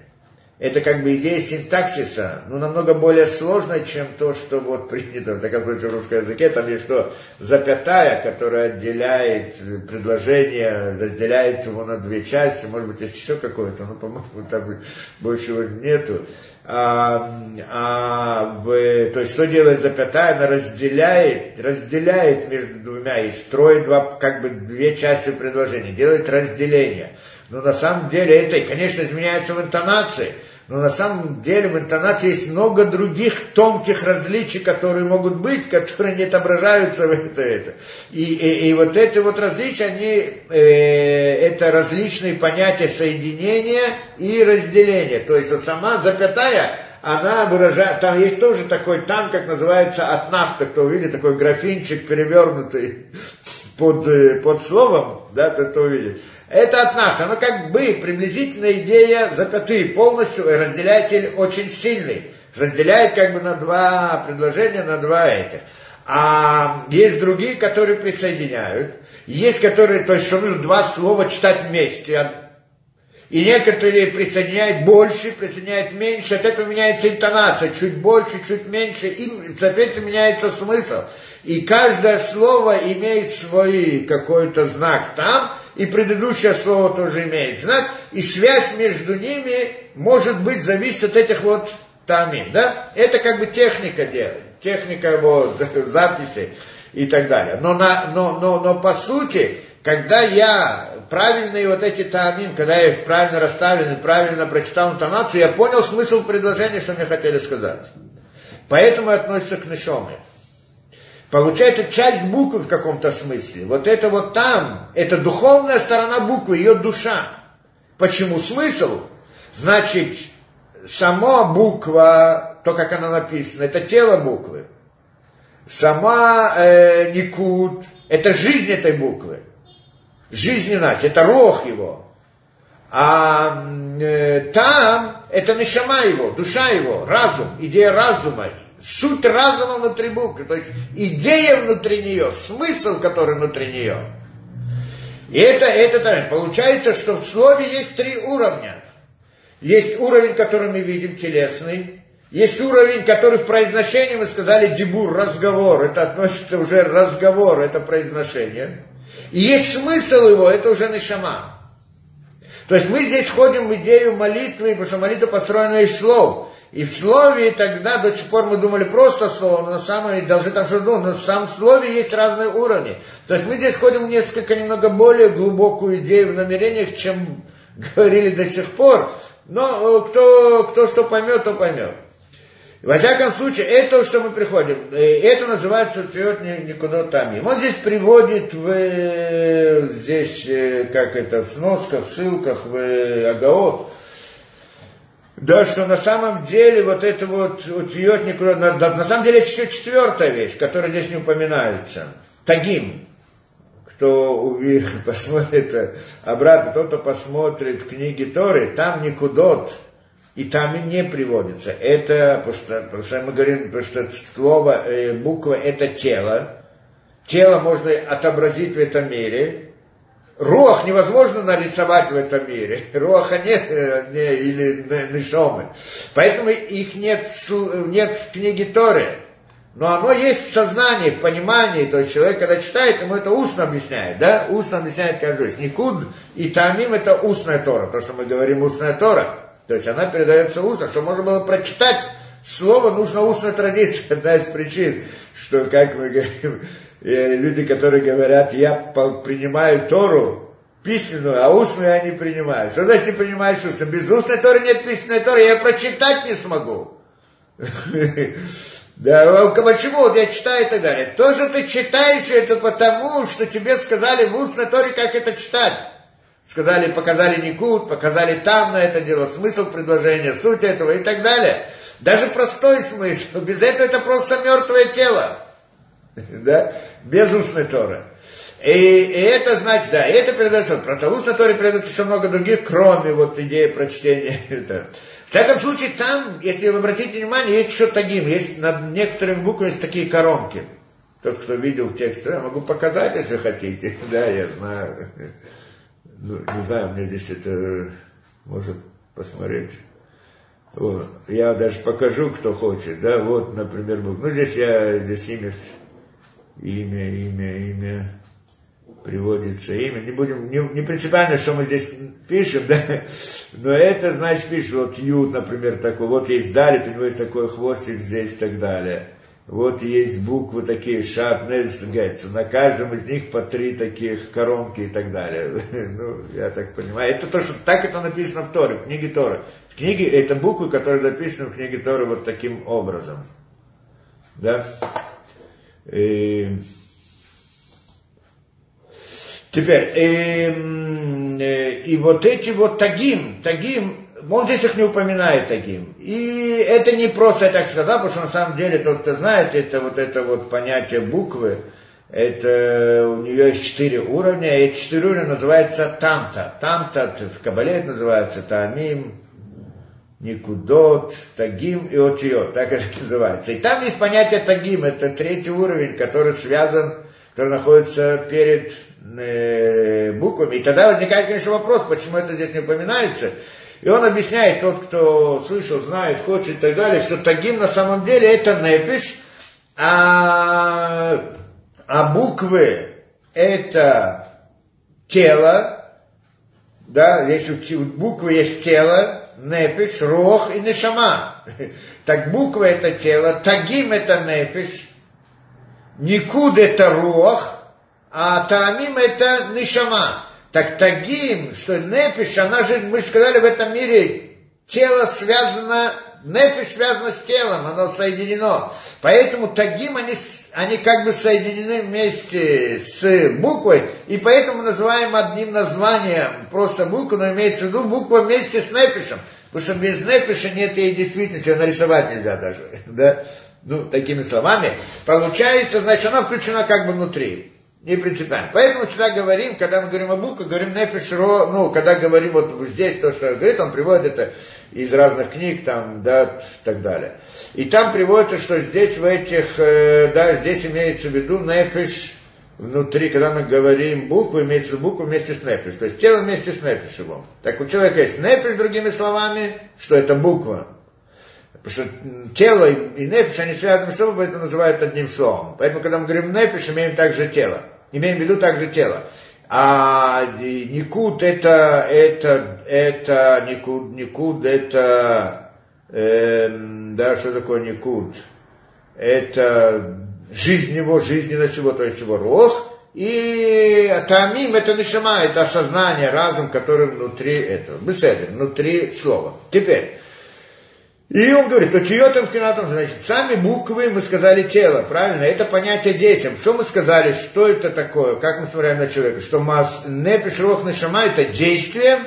это как бы идея синтаксиса, ну, намного более сложная, чем то, что вот принято, в таком случае в русском языке, там есть что, запятая, которая отделяет предложение, разделяет его на две части, может быть, есть еще какое-то, но, по-моему, там больше его нету. А, а, в, то есть, что делает запятая? Она разделяет, разделяет между двумя и строит два, как бы две части предложения, делает разделение. Но на самом деле это, конечно, изменяется в интонации, но на самом деле в интонации есть много других тонких различий, которые могут быть, которые не отображаются в это. это. И, и, и вот эти вот различия, они, э, это различные понятия соединения и разделения. То есть вот сама запятая, она выражает, там есть тоже такой там, как называется, от нафта, кто увидит, такой графинчик перевернутый, [LAUGHS] под, э, под словом, да, то, то увидишь. Это от оно как бы приблизительная идея запятые полностью, разделяет очень сильный. Разделяет как бы на два предложения, на два этих. А есть другие, которые присоединяют. Есть, которые, то есть, что нужно два слова читать вместе. И некоторые присоединяют больше, присоединяют меньше, от этого меняется интонация, чуть больше, чуть меньше, и, соответственно, меняется смысл. И каждое слово имеет свой какой-то знак там, и предыдущее слово тоже имеет знак, и связь между ними может быть зависит от этих вот тамим, да? Это как бы техника делает, техника вот [LAUGHS] записи и так далее. Но, на, но, но, но по сути, когда я правильные вот эти тамим, когда я их правильно расставлен и правильно прочитал интонацию, я понял смысл предложения, что мне хотели сказать. Поэтому относится к нишоме. Получается часть буквы в каком-то смысле. Вот это вот там, это духовная сторона буквы, ее душа. Почему смысл? Значит, сама буква, то, как она написана, это тело буквы. Сама э, Никуд, это жизнь этой буквы. Жизненность, это рог его. А э, там это нишама его, душа его, разум, идея разума, суть разума внутри буквы, то есть идея внутри нее, смысл, который внутри нее. И это, это да, получается, что в слове есть три уровня. Есть уровень, который мы видим, телесный. Есть уровень, который в произношении мы сказали дебур, разговор. Это относится уже разговор, это произношение. И есть смысл его, это уже нишама. То есть мы здесь входим в идею молитвы, потому что молитва построена из слов. И в слове тогда до сих пор мы думали просто слово, но на самом деле должны там что думать, но в самом слове есть разные уровни. То есть мы здесь ходим в несколько немного более глубокую идею в намерениях, чем [LAUGHS] говорили до сих пор. Но э, кто, кто что поймет, то поймет. Во всяком случае, это что мы приходим. Э, это называется Утиот никуда там. Он здесь приводит в, э, здесь, как это, в сносках, в ссылках, в Агаот, да, что на самом деле вот это вот утьет никуда, на, на самом деле еще четвертая вещь, которая здесь не упоминается. Тагим. Кто увидит, [LAUGHS] посмотрит обратно, тот, кто посмотрит книги Торы, там никудот, и там и не приводится. Это, потому что мы говорим, потому что слово, э, буква это тело. Тело можно отобразить в этом мире, Руах невозможно нарисовать в этом мире. [LAUGHS] Руаха нет, не, или нишомы. Поэтому их нет, нет в книге Торы. Но оно есть в сознании, в понимании. То есть человек, когда читает, ему это устно объясняет. Да? Устно объясняет каждый. Никуд и Тамим это устная Тора. То, что мы говорим устная Тора. То есть она передается устно. Что можно было прочитать слово, нужно устная традиция. [LAUGHS] Одна из причин, что, как мы говорим, люди, которые говорят, я принимаю Тору письменную, а устную я не принимаю. Что значит не принимаешь устную? Без устной Торы нет письменной Торы, я прочитать не смогу. [LAUGHS] Да, почему? Вот я читаю и так далее. То, что ты читаешь, это потому, что тебе сказали в устной Торе, как это читать. Сказали, показали Никут, показали там на это дело, смысл предложения, суть этого и так далее. Даже простой смысл. Без этого это просто мертвое тело. [LAUGHS] Да? без устной Торы. И, и это значит, да, это передается, просто в устной Торе передается еще много других, кроме вот идеи прочтения. [LAUGHS] В всяком случае, там, если вы обратите внимание, есть еще тагим, есть над некоторыми буквами есть такие коронки. Тот, кто видел текст, я могу показать, если хотите. [LAUGHS] Да, я знаю. Ну, не знаю, мне здесь это может посмотреть. Вот. Я даже покажу, кто хочет. Да, вот, например. Ну, здесь я, здесь имя имя, имя, имя, приводится имя. Не будем, не, не принципиально, что мы здесь пишем, [LAUGHS] да, но это, значит, пишет, вот Юд, например, такой, вот есть Далит, у него есть такой хвостик здесь и так далее. Вот есть буквы такие, шат, нез, гетс. На каждом из них по три таких коронки и так далее. [LAUGHS] Ну, я так понимаю. Это то, что так это написано в Торе, в книге Торы. В книге, это буквы, которые записаны в книге Торы вот таким образом. Да? И... Теперь, и, э, и вот эти вот тагим, тагим, он здесь их не упоминает тагим. И это не просто я так сказал, потому что на самом деле тот, кто знает, это вот это вот понятие буквы, Это у нее есть четыре уровня, и эти четыре уровня называются тамта. Тамта в Кабале это называется тамим, никудот, тагим и отиот, так это [LAUGHS] называется. И там есть понятие тагим, это третий уровень, который связан, который находится перед э, буквами. И тогда возникает, конечно, вопрос, почему это здесь не упоминается. И он объясняет, тот, кто слышал, знает, хочет и так далее, что тагим на самом деле это непиш, а, а буквы это тело, да, если у буквы есть тело, непиш, рох и нешама. Так буква это тело, тагим это непиш, никуд это рох, а таамим это нишама. Так тагим, что непиш, она же, мы сказали, в этом мире тело связано, непиш связано с телом, оно соединено. Поэтому тагим, они, они как бы соединены вместе с буквой, и поэтому называем одним названием просто букву, но имеется в виду буква вместе с непишем. Потому что без непиша нет ей действительности, нарисовать нельзя даже. [LAUGHS] Да? Ну, такими словами. Получается, значит, она включена как бы внутри не принципиально. Поэтому всегда говорим, когда мы говорим о буквах, говорим нефиш ро, ну, когда говорим вот здесь то, что говорит, он приводит это из разных книг, там, да, так далее. И там приводится, что здесь в этих, э, да, здесь имеется в виду нефиш внутри, когда мы говорим буквы, имеется в виду букву вместе с нефиш, то есть тело вместе с нефишем. Так у человека есть нефиш, другими словами, что это буква, Потому что тело и нефиш, они связаны с собой, поэтому называют одним словом. Поэтому, когда мы говорим нефиш, имеем также тело имеем в виду также тело. А никуд это, это, это, никуд, никуд это, э, да, что такое никуд? Это жизнь его, жизненность его, то есть его рог. И тамим это нишама, это осознание, разум, который внутри этого. Беседер, внутри слова. Теперь, и он говорит, то чье-то кинатом, значит, сами буквы мы сказали тело, правильно? Это понятие действием. Что мы сказали, что это такое, как мы смотрим на человека? Что мас не пишрох шама это действие,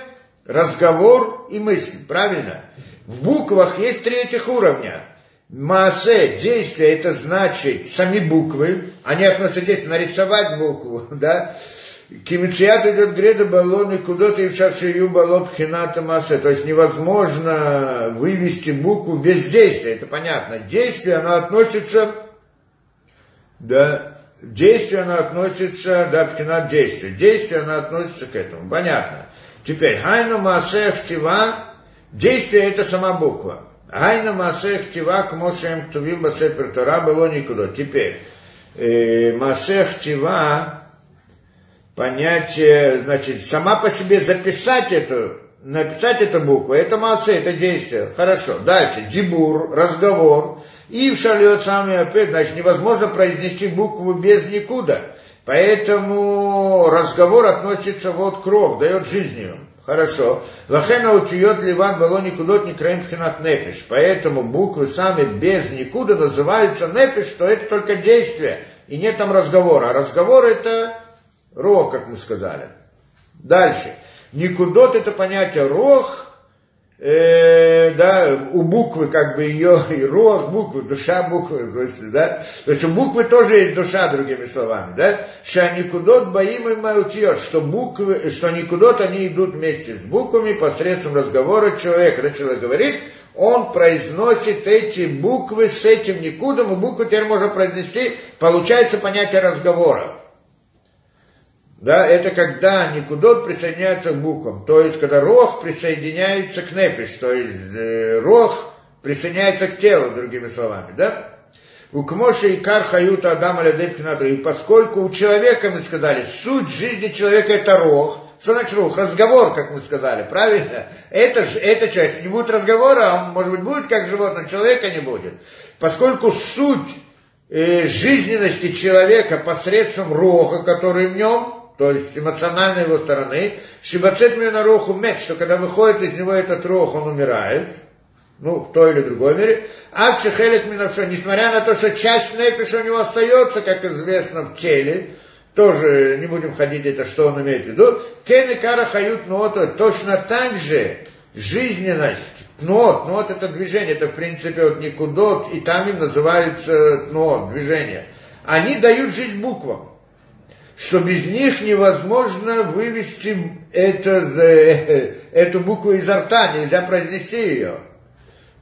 разговор и мысль, правильно? В буквах есть три этих уровня. Маасе, действие, это значит сами буквы, они относятся действию, нарисовать букву, [LAUGHS] да, Кимицият идет греда баллоны куда-то и шию баллот хината массе. То есть невозможно вывести букву без действия. Это понятно. Действие, оно относится, да, действие, оно относится, да, пхинат действия. Действие, оно относится к этому. Понятно. Теперь, хайна массе хтива, действие это сама буква. Хайна массе хтива, к мошем ктувим басепер Тора было никуда. Теперь, э, массе хтива, понятие, значит, сама по себе записать эту, написать эту букву, это масса, это действие. Хорошо. Дальше. Дибур, разговор. И в шалет сами опять, значит, невозможно произнести букву без никуда. Поэтому разговор относится вот к рог, дает жизнью. Хорошо. Лахена утьет ливан было никудот не краим пхинат непиш. Поэтому буквы сами без никуда называются непиш, что это только действие. И нет там разговора. А разговор это Рог, как мы сказали. Дальше. Никудот это понятие рог, э, да, у буквы как бы ее [LAUGHS] и рог, буквы, душа буквы, то есть, да, то есть у буквы тоже есть душа, другими словами, да, ша никудот боим и маутьет, что буквы, что никудот они идут вместе с буквами посредством разговора человека. Когда человек говорит, он произносит эти буквы с этим никудом, и буквы теперь можно произнести, получается понятие разговора. Да, это когда никудот присоединяется к буквам. То есть, когда рог присоединяется к непиш, то есть э, рог присоединяется к телу, другими словами, да? У Кмоши и Кар Хаюта Адам И поскольку у человека, мы сказали, суть жизни человека это рог, что значит рух? Разговор, как мы сказали, правильно? Это, это часть. Не будет разговора, а может быть будет как животное, человека не будет. Поскольку суть э, жизненности человека посредством роха, который в нем, то есть эмоциональной его стороны, шибацет на руху меч, что когда выходит из него этот рох, он умирает, ну, в той или другой мере, а в шехелек минавшо, несмотря на то, что часть непиша у него остается, как известно, в теле, тоже не будем ходить, это что он имеет в виду, кен и кара хают ноото, точно так же жизненность, тнот, тнот это движение, это в принципе вот никудот, и там им называется тнот, движение – они дают жизнь буквам. Что без них невозможно вывести это, эту букву изо рта, нельзя произнести ее.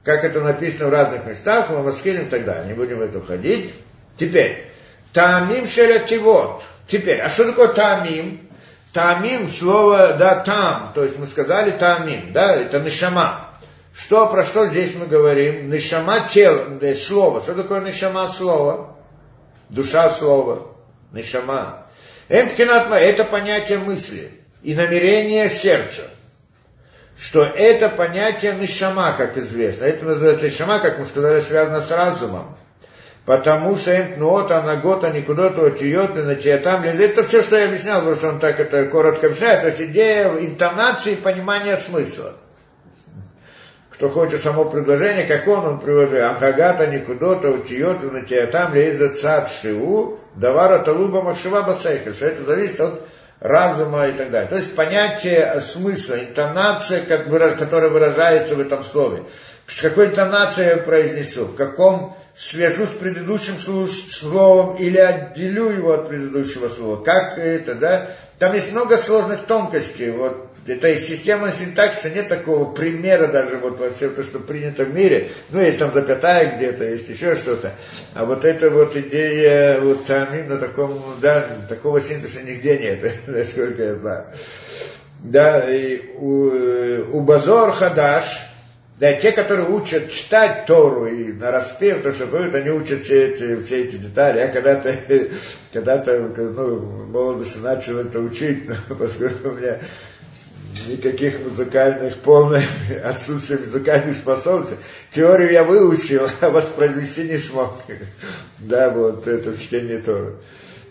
Как это написано в разных местах, в Маскиле и так далее. Не будем в это входить. Теперь, Таамим шелятивот. Теперь, а что такое таамим? Таамим, слово, да, там, то есть мы сказали таамим, да, это нишама. Что, про что здесь мы говорим? Нишама тело, да, слово. Что такое нишама слово? Душа слова. Нишама. Эмкинатма, это понятие мысли и намерение сердца. Что это понятие нишама, как известно. Это называется нишама, как мы сказали, связано с разумом потому что эмтнуот, анагота, никудот, отиот, там Это все, что я объяснял, потому что он так это коротко объясняет. То есть идея интонации понимания смысла. Кто хочет само предложение, как он, он приводит Амхагата, Никудота, Утиот, там Лейза Цад Шиу, Давара Талуба Машива Басайха, что это зависит от разума и так далее. То есть понятие смысла, интонация, которая выражается в этом слове. С какой интонацией я произнесу, в каком свяжу с предыдущим словом или отделю его от предыдущего слова. Как это, да? Там есть много сложных тонкостей. Вот это из системы синтаксиса нет такого примера даже вот во всем то, что принято в мире. Ну, есть там запятая где-то, есть еще что-то. А вот эта вот идея, вот там именно таком, да, такого синтеза нигде нет, [LAUGHS] насколько я знаю. Да, и у, у Базор Хадаш, да, те, которые учат читать Тору и на распев, то, что поют, они учат все эти, все эти детали. Я когда-то, [LAUGHS] когда-то, ну, в молодости начал это учить, [LAUGHS] поскольку у меня никаких музыкальных, полное [LAUGHS] отсутствие музыкальных способностей. Теорию я выучил, [LAUGHS] а воспроизвести не смог. [LAUGHS] Да, вот это чтение Торы.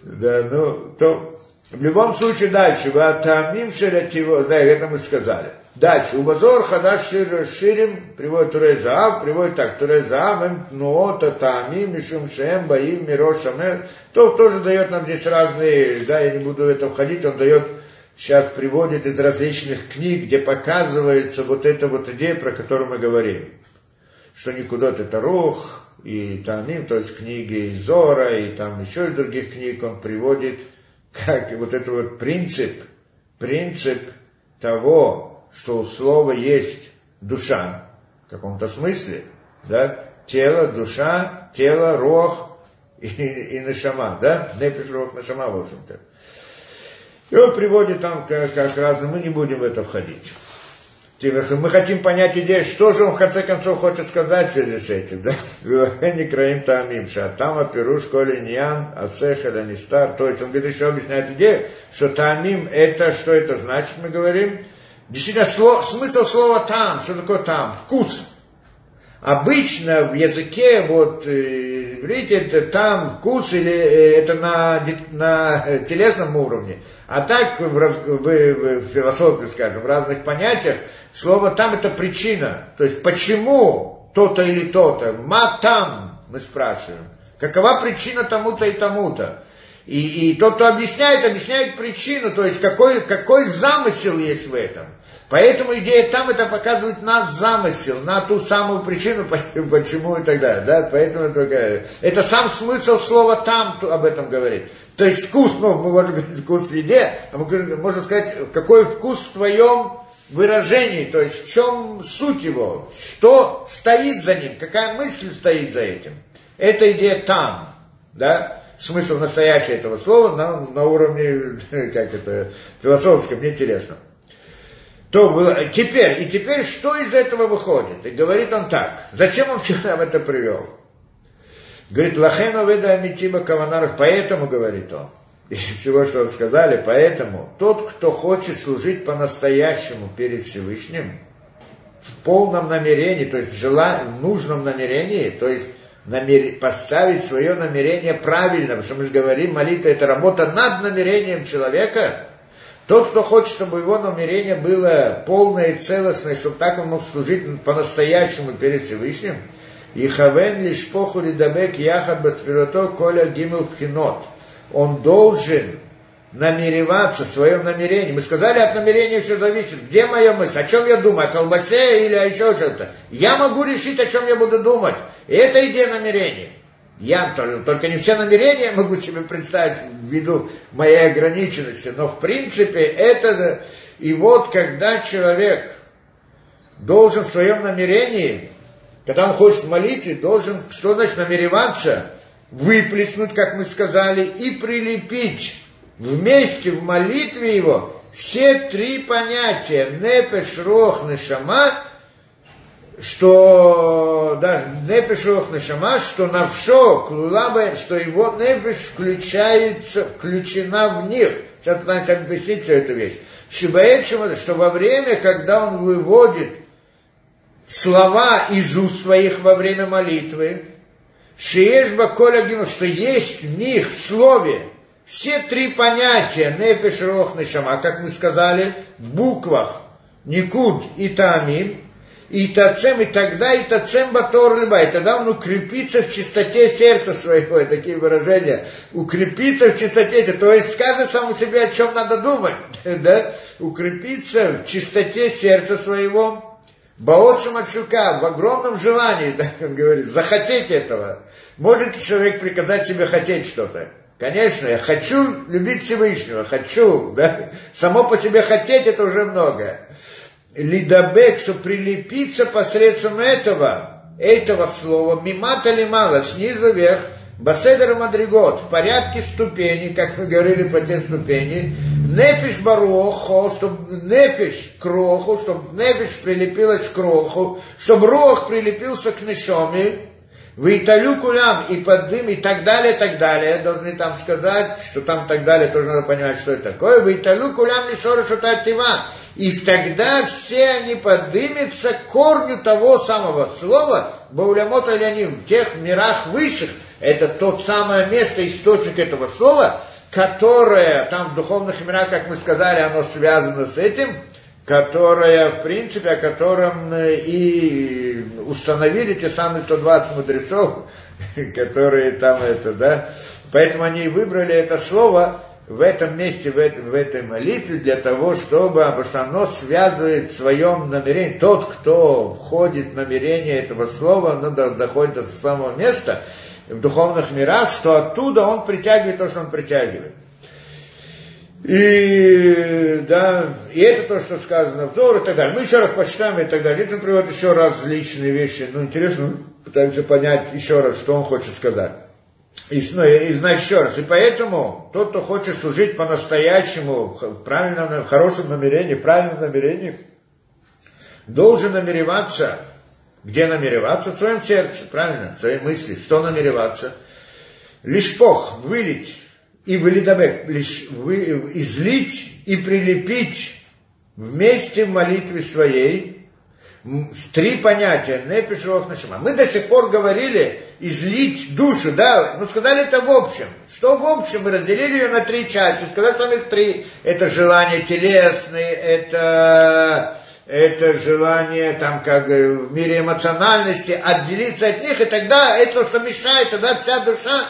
Да, ну, то в любом случае дальше. Ватамим шелятиво, да, это мы сказали. Дальше. Убазор хадаш шир, ширим, приводит Турей Заав, приводит так. Турей Заав, эм нуота таамим, мишум шеем, баим, мирош шамер. То тоже дает нам здесь разные, да, я не буду в это входить, он дает, сейчас приводит из различных книг, где показывается вот эта вот идея, про которую мы говорим. Что никуда это рух, и Таамим, то есть книги из Зора, и там еще из других книг он приводит, как вот этот вот принцип, принцип того, что у слова есть душа, в каком-то смысле, да, тело, душа, тело, рог и, и нашама, да, непиш, рог, нашама, в общем-то. И он приводит там как, как раз, мы не будем в это входить. Мы хотим понять идею, что же он в конце концов хочет сказать в связи с этим, да? Краим тамим, там оперуш коли ньян, асеха нистар. То есть он говорит, еще объясняет идею, что тамим это, что это значит, мы говорим, Действительно, слов, смысл слова там, что такое там? Вкус. Обычно в языке, вот, э, видите, это там вкус или э, это на, на телесном уровне. А так в, в, в философии, скажем, в разных понятиях, слово там это причина. То есть почему то-то или то-то. Ма там, мы спрашиваем. Какова причина тому-то и тому-то? И, и тот, кто объясняет, объясняет причину, то есть какой, какой замысел есть в этом. Поэтому идея там это показывает наш замысел, на ту самую причину, [LAUGHS] почему и так далее. Да? Поэтому только, это сам смысл слова там об этом говорит. То есть вкус, ну, мы можем говорить вкус в еде, а мы можем сказать, какой вкус в твоем выражении, то есть в чем суть его, что стоит за ним, какая мысль стоит за этим. Это идея там, да смысл настоящий этого слова на, на уровне, [LAUGHS] как это, философском, не интересном. То было, теперь, и теперь что из этого выходит? И говорит он так, зачем он все нам это привел? Говорит, лахену веда амитиба каванаров, поэтому, говорит он, из всего, что вы сказали, поэтому тот, кто хочет служить по-настоящему перед Всевышним, в полном намерении, то есть в, в нужном намерении, то есть намер... поставить свое намерение правильно, потому что мы же говорим, молитва это работа над намерением человека. Тот, кто хочет, чтобы его намерение было полное и целостное, чтобы так он мог служить по-настоящему перед Всевышним, и хавен лишь поху лидабек яхад батфилото коля гимел пхинот. Он должен намереваться в своем намерении. Мы сказали, от намерения все зависит. Где моя мысль? О чем я думаю? О колбасе или о еще что-то? Я могу решить, о чем я буду думать. И это идея намерения. Я только, не все намерения могу себе представить ввиду моей ограниченности, но в принципе это... И вот когда человек должен в своем намерении, когда он хочет молитве, должен, что значит намереваться, выплеснуть, как мы сказали, и прилепить вместе в молитве его все три понятия. Нефеш, рох, нешама, что да, рох, нешама, что навшо, клулаба, что его нефеш включается, включена в них. Сейчас пытаемся объяснить всю эту вещь. Что во время, когда он выводит слова из уст своих во время молитвы, Шиешба Коля что есть в них в слове все три понятия Нефеш, Рох, Нешама, как мы сказали, в буквах Никуд и Тамин, и Тацем, и тогда и Тацем Батор Либа, и тогда он укрепится в чистоте сердца своего, и такие выражения, укрепиться в чистоте, то есть скажет самому себе, о чем надо думать, [LAUGHS] да, укрепиться в чистоте сердца своего, Баотшим Ачука, в огромном желании, [LAUGHS] так он говорит, захотеть этого. Может человек приказать себе хотеть что-то? Конечно, я хочу любить Всевышнего, хочу, да? Само по себе хотеть это уже много. Лидабек, что прилепиться посредством этого, этого слова, мимата ли мало, снизу вверх, Баседер Мадригот, в порядке ступеней, как мы говорили по те ступени, Непиш Барохо, чтобы Непиш кроху, чтобы Непиш прилепилась к кроху, чтобы Рох прилепился к Нешоме, Вейталю кулям и под дым и так далее, и так далее. Должны там сказать, что там так далее, тоже надо понимать, что это такое. Вейталю кулям лишора шутатива. И тогда все они подымутся к корню того самого слова, Баулямот Аляним, в тех мирах высших, это тот самое место, источник этого слова, которое там в духовных мирах, как мы сказали, оно связано с этим, которое, в принципе, о котором и установили те самые 120 мудрецов, [LAUGHS] которые там это, да. Поэтому они выбрали это слово в этом месте, в, в этой молитве, для того, чтобы, потому что оно связывает в своем намерении, тот, кто входит в намерение этого слова, оно доходит до самого места в духовных мирах, что оттуда он притягивает то, что он притягивает. И, да, и это то, что сказано в Зор и так далее. Мы еще раз почитаем и так далее. Здесь приводит еще различные вещи. Ну, интересно, пытаемся понять еще раз, что он хочет сказать. И, ну, и знать еще раз. И поэтому тот, кто хочет служить по-настоящему, в правильном, в хорошем намерении, правильном намерении, должен намереваться, где намереваться? В своем сердце, правильно, в своей мысли. Что намереваться? Лишь пох, вылить и вылидабек, излить и прилепить вместе в молитве своей три понятия, непиш, нашима. Мы до сих пор говорили излить душу, да, ну сказали это в общем. Что в общем? Мы разделили ее на три части, сказали, что их три. Это желание телесные, это это желание там как в мире эмоциональности отделиться от них, и тогда это, что мешает, тогда вся душа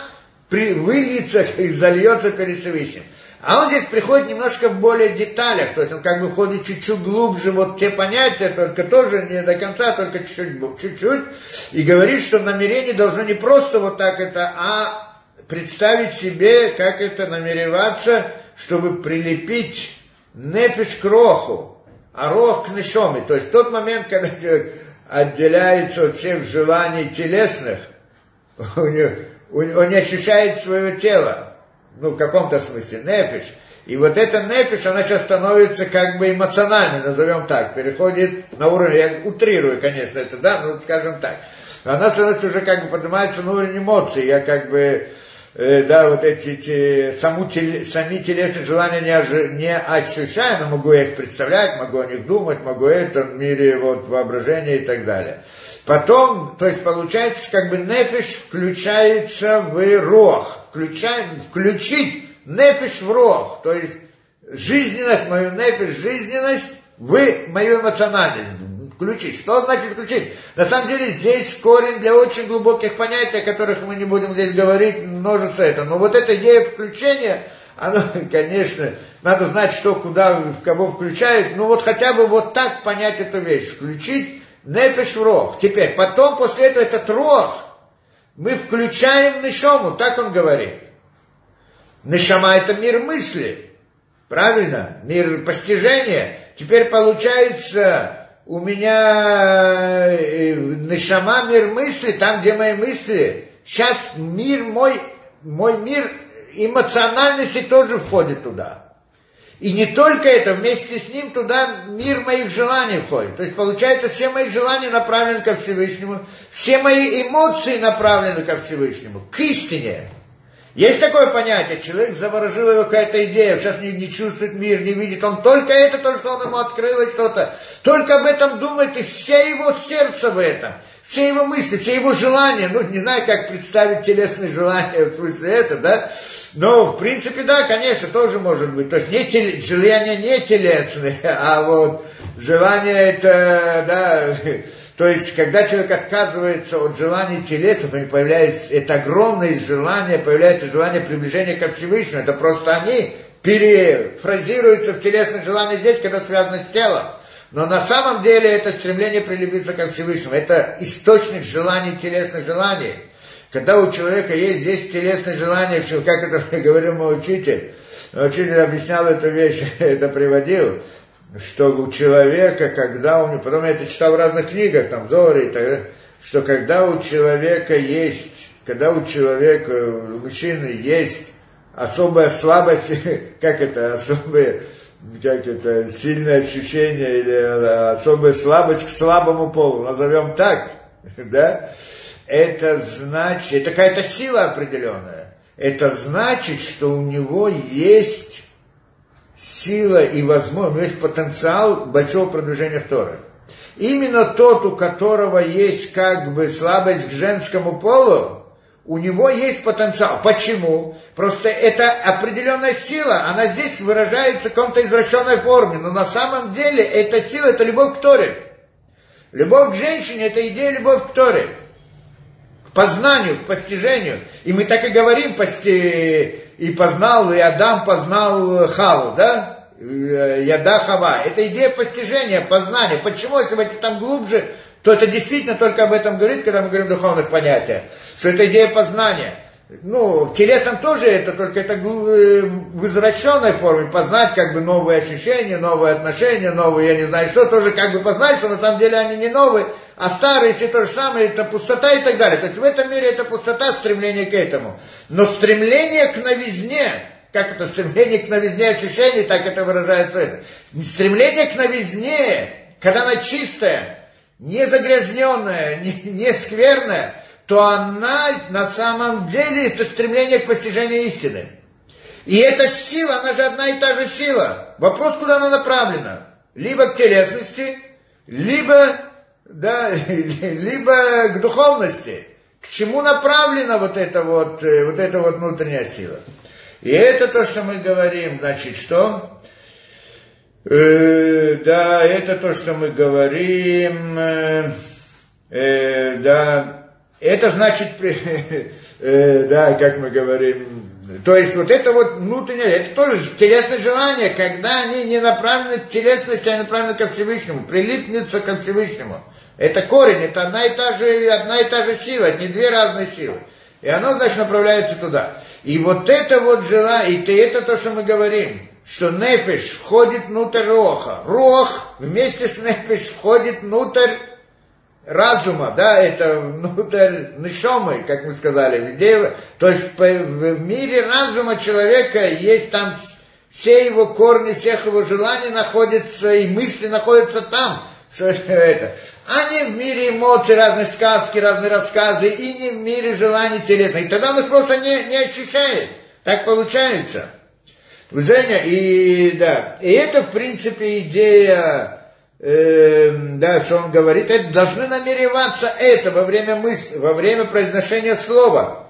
выльется и зальется перед Всевышним. А он здесь приходит немножко в более деталях, то есть он как бы входит чуть-чуть глубже, вот те понятия, только тоже не до конца, только чуть-чуть, чуть-чуть, и говорит, что намерение должно не просто вот так это, а представить себе, как это намереваться, чтобы прилепить непиш к роху, а рох к нешоме. То есть тот момент, когда человек отделяется от всех желаний телесных, [LAUGHS] у него он не ощущает своего тела, ну, в каком-то смысле, нефиш. И вот эта нефиш, она сейчас становится как бы эмоциональной, назовем так, переходит на уровень, я утрирую, конечно, это, да, ну, скажем так. Она становится уже как бы поднимается на уровень эмоций, я как бы, э, да, вот эти, эти саму, теле, сами телесные желания не, не ощущаю, но могу я их представлять, могу о них думать, могу это в мире вот воображения и так далее. Потом, то есть получается, как бы нефиш включается в включает, включить нефиш в рог, то есть жизненность, мою нефиш, жизненность в мою эмоциональность включить. Что значит включить? На самом деле здесь корень для очень глубоких понятий, о которых мы не будем здесь говорить, множество это. Но вот эта идея включения, она, [LAUGHS] конечно, надо знать, что куда, в кого включают. Ну вот хотя бы вот так понять эту вещь. Включить Непеш в рог. Теперь, потом после этого этот рог мы включаем нишому, так он говорит. Нишама это мир мысли, правильно? Мир постижения. Теперь получается у меня э, нишама мир мысли, там, где мои мысли. Сейчас мир мой, мой мир эмоциональности тоже входит туда. И не только это, вместе с ним туда мир моих желаний входит. То есть получается, все мои желания направлены ко Всевышнему, все мои эмоции направлены ко Всевышнему, к истине. Есть такое понятие, человек заворожил его какая-то идея, сейчас не, не чувствует мир, не видит, он только это, то, что он ему открыл, что-то, только об этом думает, и все его сердце в этом, все его мысли, все его желания, ну, не знаю, как представить телесные желания, в смысле это, да, но, в принципе, да, конечно, тоже может быть. То есть не теле, желания не телесные, [LAUGHS] а вот желание это, да, [LAUGHS] то есть, когда человек отказывается от желаний у него появляется это огромное желание, появляется желание приближения ко Всевышнему. Это просто они перефразируются в телесных желаниях здесь, когда связано с телом. Но на самом деле это стремление прилепиться ко Всевышнему. Это источник желаний, телесных желаний. Когда у человека есть здесь телесное желание, как это [LAUGHS] говорил мой учитель, учитель объяснял эту вещь, [LAUGHS] это приводил, что у человека, когда у него, потом я это читал в разных книгах, там, Зори, так, что когда у человека есть, когда у человека, у мужчины есть особая слабость, [LAUGHS] как это, особое, как это, сильное ощущение или особая слабость к слабому полу, назовем так, [LAUGHS] да, это значит, это какая-то сила определенная. Это значит, что у него есть сила и возможность, есть потенциал большого продвижения Торы. Именно тот, у которого есть как бы слабость к женскому полу, у него есть потенциал. Почему? Просто это определенная сила, она здесь выражается в каком-то извращенной форме, но на самом деле эта сила, это любовь к Торе. Любовь к женщине, это идея любовь к Торе познанию, к постижению. И мы так и говорим, пости... и познал, и Адам познал Хаву, да? Э, Яда Хава. Это идея постижения, познания. Почему, если войти там глубже, то это действительно только об этом говорит, когда мы говорим о духовных понятиях. Что это идея познания. Ну, в телесном тоже это, только это э, в извращенной форме, познать как бы новые ощущения, новые отношения, новые, я не знаю что, тоже как бы познать, что на самом деле они не новые, а старые все то же самое, это пустота и так далее. То есть в этом мире это пустота, стремление к этому. Но стремление к новизне, как это стремление к новизне ощущений, так это выражается это. Стремление к новизне, когда она чистая, не загрязненная, [LAUGHS] не, не скверная, то она на самом деле это стремление к постижению истины. И эта сила, она же одна и та же сила. Вопрос, куда она направлена? Либо к телесности, либо, да, [LAUGHS] либо к духовности. К чему направлена вот эта вот, э, вот эта вот внутренняя сила? И это то, что мы говорим, значит, что? Э, да, это то, что мы говорим, э, э, да, это значит, [LAUGHS] э, да, как мы говорим, то есть вот это вот внутреннее, это тоже телесное желание, когда они не направлены к телесности, направлены ко Всевышнему, прилипнуться ко Всевышнему. Это корень, это одна и та же, одна и та же сила, не две разные силы. И оно, значит, направляется туда. И вот это вот желание, и это то, что мы говорим, что нефиш входит внутрь роха. Рох вместе с нефиш входит внутрь разума, да, это внутрь нишомы, как мы сказали, где, то есть в мире разума человека есть там все его корни, всех его желаний находятся, и мысли находятся там, [LAUGHS] что это, а не в мире эмоций, разные сказки, разные рассказы, и не в мире желаний телесных. И тогда он их просто не, не ощущает. Так получается. Женя, и да, и это в принципе идея э, да, что он говорит, это должны намереваться это во время мысли, во время произношения слова.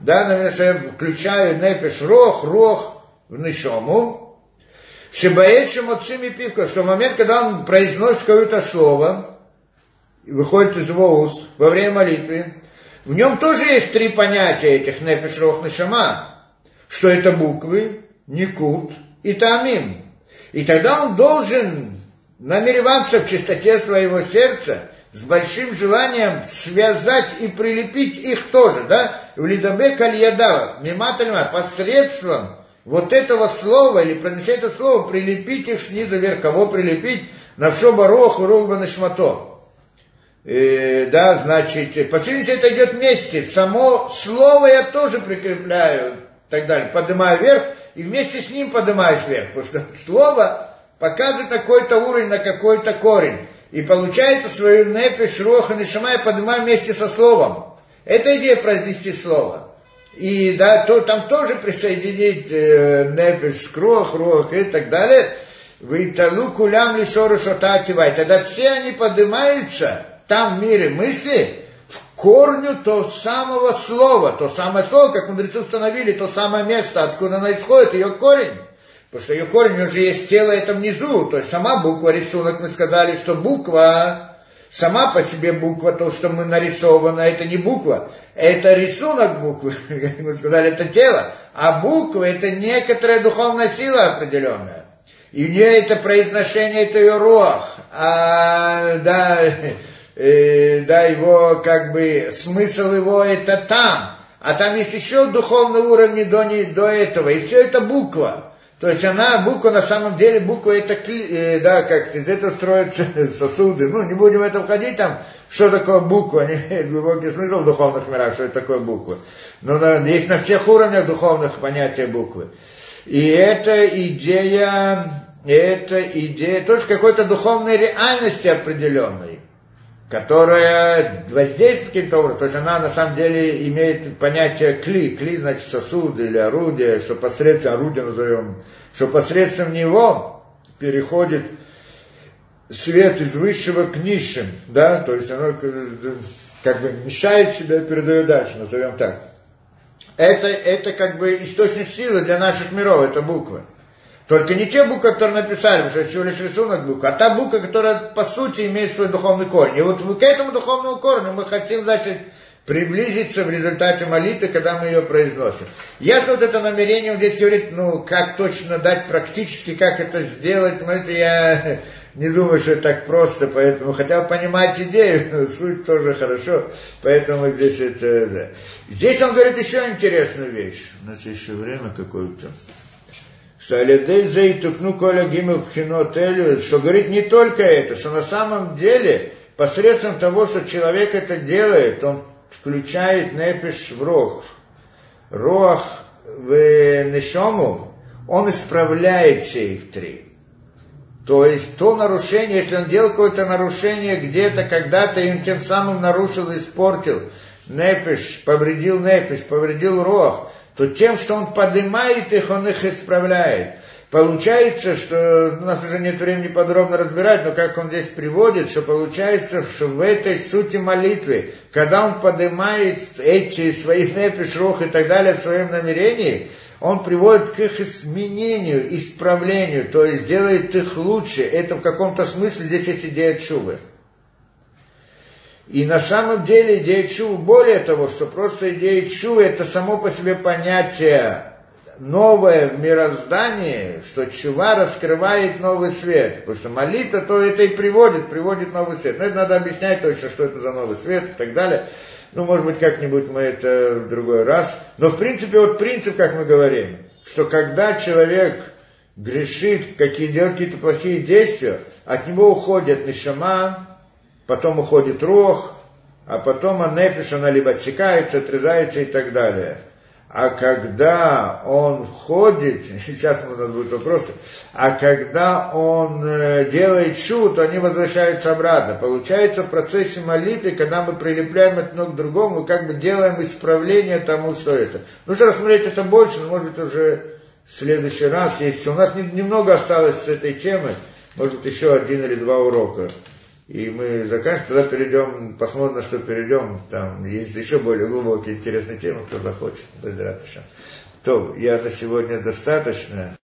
Да, например, что я включаю непиш рох, рох в нишому, шибаэчем отцими пивка, что в момент, когда он произносит какое-то слово, выходит из его уст во время молитвы, в нем тоже есть три понятия этих непиш рох нишама, что это буквы, никут и тамим. И тогда он должен намереваться в чистоте своего сердца с большим желанием связать и прилепить их тоже, да? В Лидабе Кальядава, Миматальма, посредством вот этого слова или произношения этого слова прилепить их снизу вверх. Кого прилепить? На все барох, урок банашмато. Э, да, значит, по всей это идет вместе. Само слово я тоже прикрепляю, так далее, поднимаю вверх, и вместе с ним поднимаюсь вверх. Потому что слово показывает на какой-то уровень, на какой-то корень. И получается свою непиш, роха, нишама я поднимаю вместе со словом. Это идея произнести слово. И да, то, там тоже присоединить э, непиш, крох, рох и так далее. Виталу кулям лишору шотативай. Тогда все они поднимаются там в мире мысли в корню то самого слова, то самое слово, как мудрецы установили, то самое место, откуда она исходит, ее корень. Потому что ее корень уже есть тело, это внизу. То есть сама буква, рисунок, мы сказали, что буква, сама по себе буква, то, что мы нарисовано, это не буква. Это рисунок буквы, [LAUGHS] как мы сказали, это тело. А буква это некоторая духовная сила определенная. И у нее это произношение, это ее рох. А, да, э, да, его как бы смысл его это там. А там есть еще духовный уровень до, до этого. И все это буква. То есть она, буква на самом деле, буква это, э, да, как из этого строятся [LAUGHS] сосуды. Ну, не будем в это входить там, что такое буква, [LAUGHS] не, глубокий смысл в духовных мирах, что это такое буква. Но на, есть на всех уровнях духовных понятия буквы. И эта идея, это идея тоже какой-то духовной реальности определенной которая воздействует каким-то образом, то есть она на самом деле имеет понятие кли, кли значит сосуд или орудие, что посредством, орудие назовем, что посредством него переходит свет из высшего к низшим, да, то есть оно как бы мешает себя, передает дальше, назовем так. Это, это как бы источник силы для наших миров, это буквы. Только не те буквы, которые написали, потому что это всего лишь рисунок букв, а та буква, которая по сути имеет свой духовный корень. И вот к этому духовному корню мы хотим, значит, приблизиться в результате молитвы, когда мы ее произносим. Ясно вот это намерение, он здесь говорит, ну, как точно дать практически, как это сделать, но это я [LAUGHS] не думаю, что это так просто, поэтому хотя бы понимать идею, [LAUGHS] суть тоже хорошо, поэтому здесь это, да. Здесь он говорит еще интересную вещь. У нас еще время какое-то что Алидей Зей Тукну Коля Гимел Пхинотелю, что говорит не только это, что на самом деле посредством того, что человек это делает, он включает непиш в рог, рог в нешому, он исправляет все их три. То есть то нарушение, если он делал какое-то нарушение где-то, когда-то, и он тем самым нарушил, испортил, непиш, повредил непиш, повредил рог, то тем, что он поднимает их, он их исправляет. Получается, что у нас уже нет времени подробно разбирать, но как он здесь приводит, что получается, что в этой сути молитвы, когда он поднимает эти свои [LAUGHS] непиш, и так далее в своем намерении, он приводит к их изменению, исправлению, то есть делает их лучше. Это в каком-то смысле здесь есть идея чувы. И на самом деле идея чувы, более того, что просто идея чувы это само по себе понятие новое в мироздании, что чува раскрывает новый свет. Потому что молитва то это и приводит, приводит новый свет. Но это надо объяснять точно, что это за новый свет и так далее. Ну, может быть, как-нибудь мы это в другой раз. Но, в принципе, вот принцип, как мы говорим, что когда человек грешит, какие делает какие-то плохие действия, от него уходит нишама, потом уходит рог, а потом анепиш, она либо отсекается, отрезается и так далее. А когда он ходит, [LAUGHS] сейчас у нас будут вопросы, а когда он э, делает шу, то они возвращаются обратно. Получается в процессе молитвы, когда мы прилепляем это к другому, мы как бы делаем исправление тому, что это. Нужно рассмотреть это больше, но может быть уже в следующий раз, если у нас немного осталось с этой темы, может еще один или два урока и мы заканчиваем, тогда перейдем, посмотрим, на что перейдем. Там есть еще более глубокие интересные темы, кто захочет. То, я на сегодня достаточно.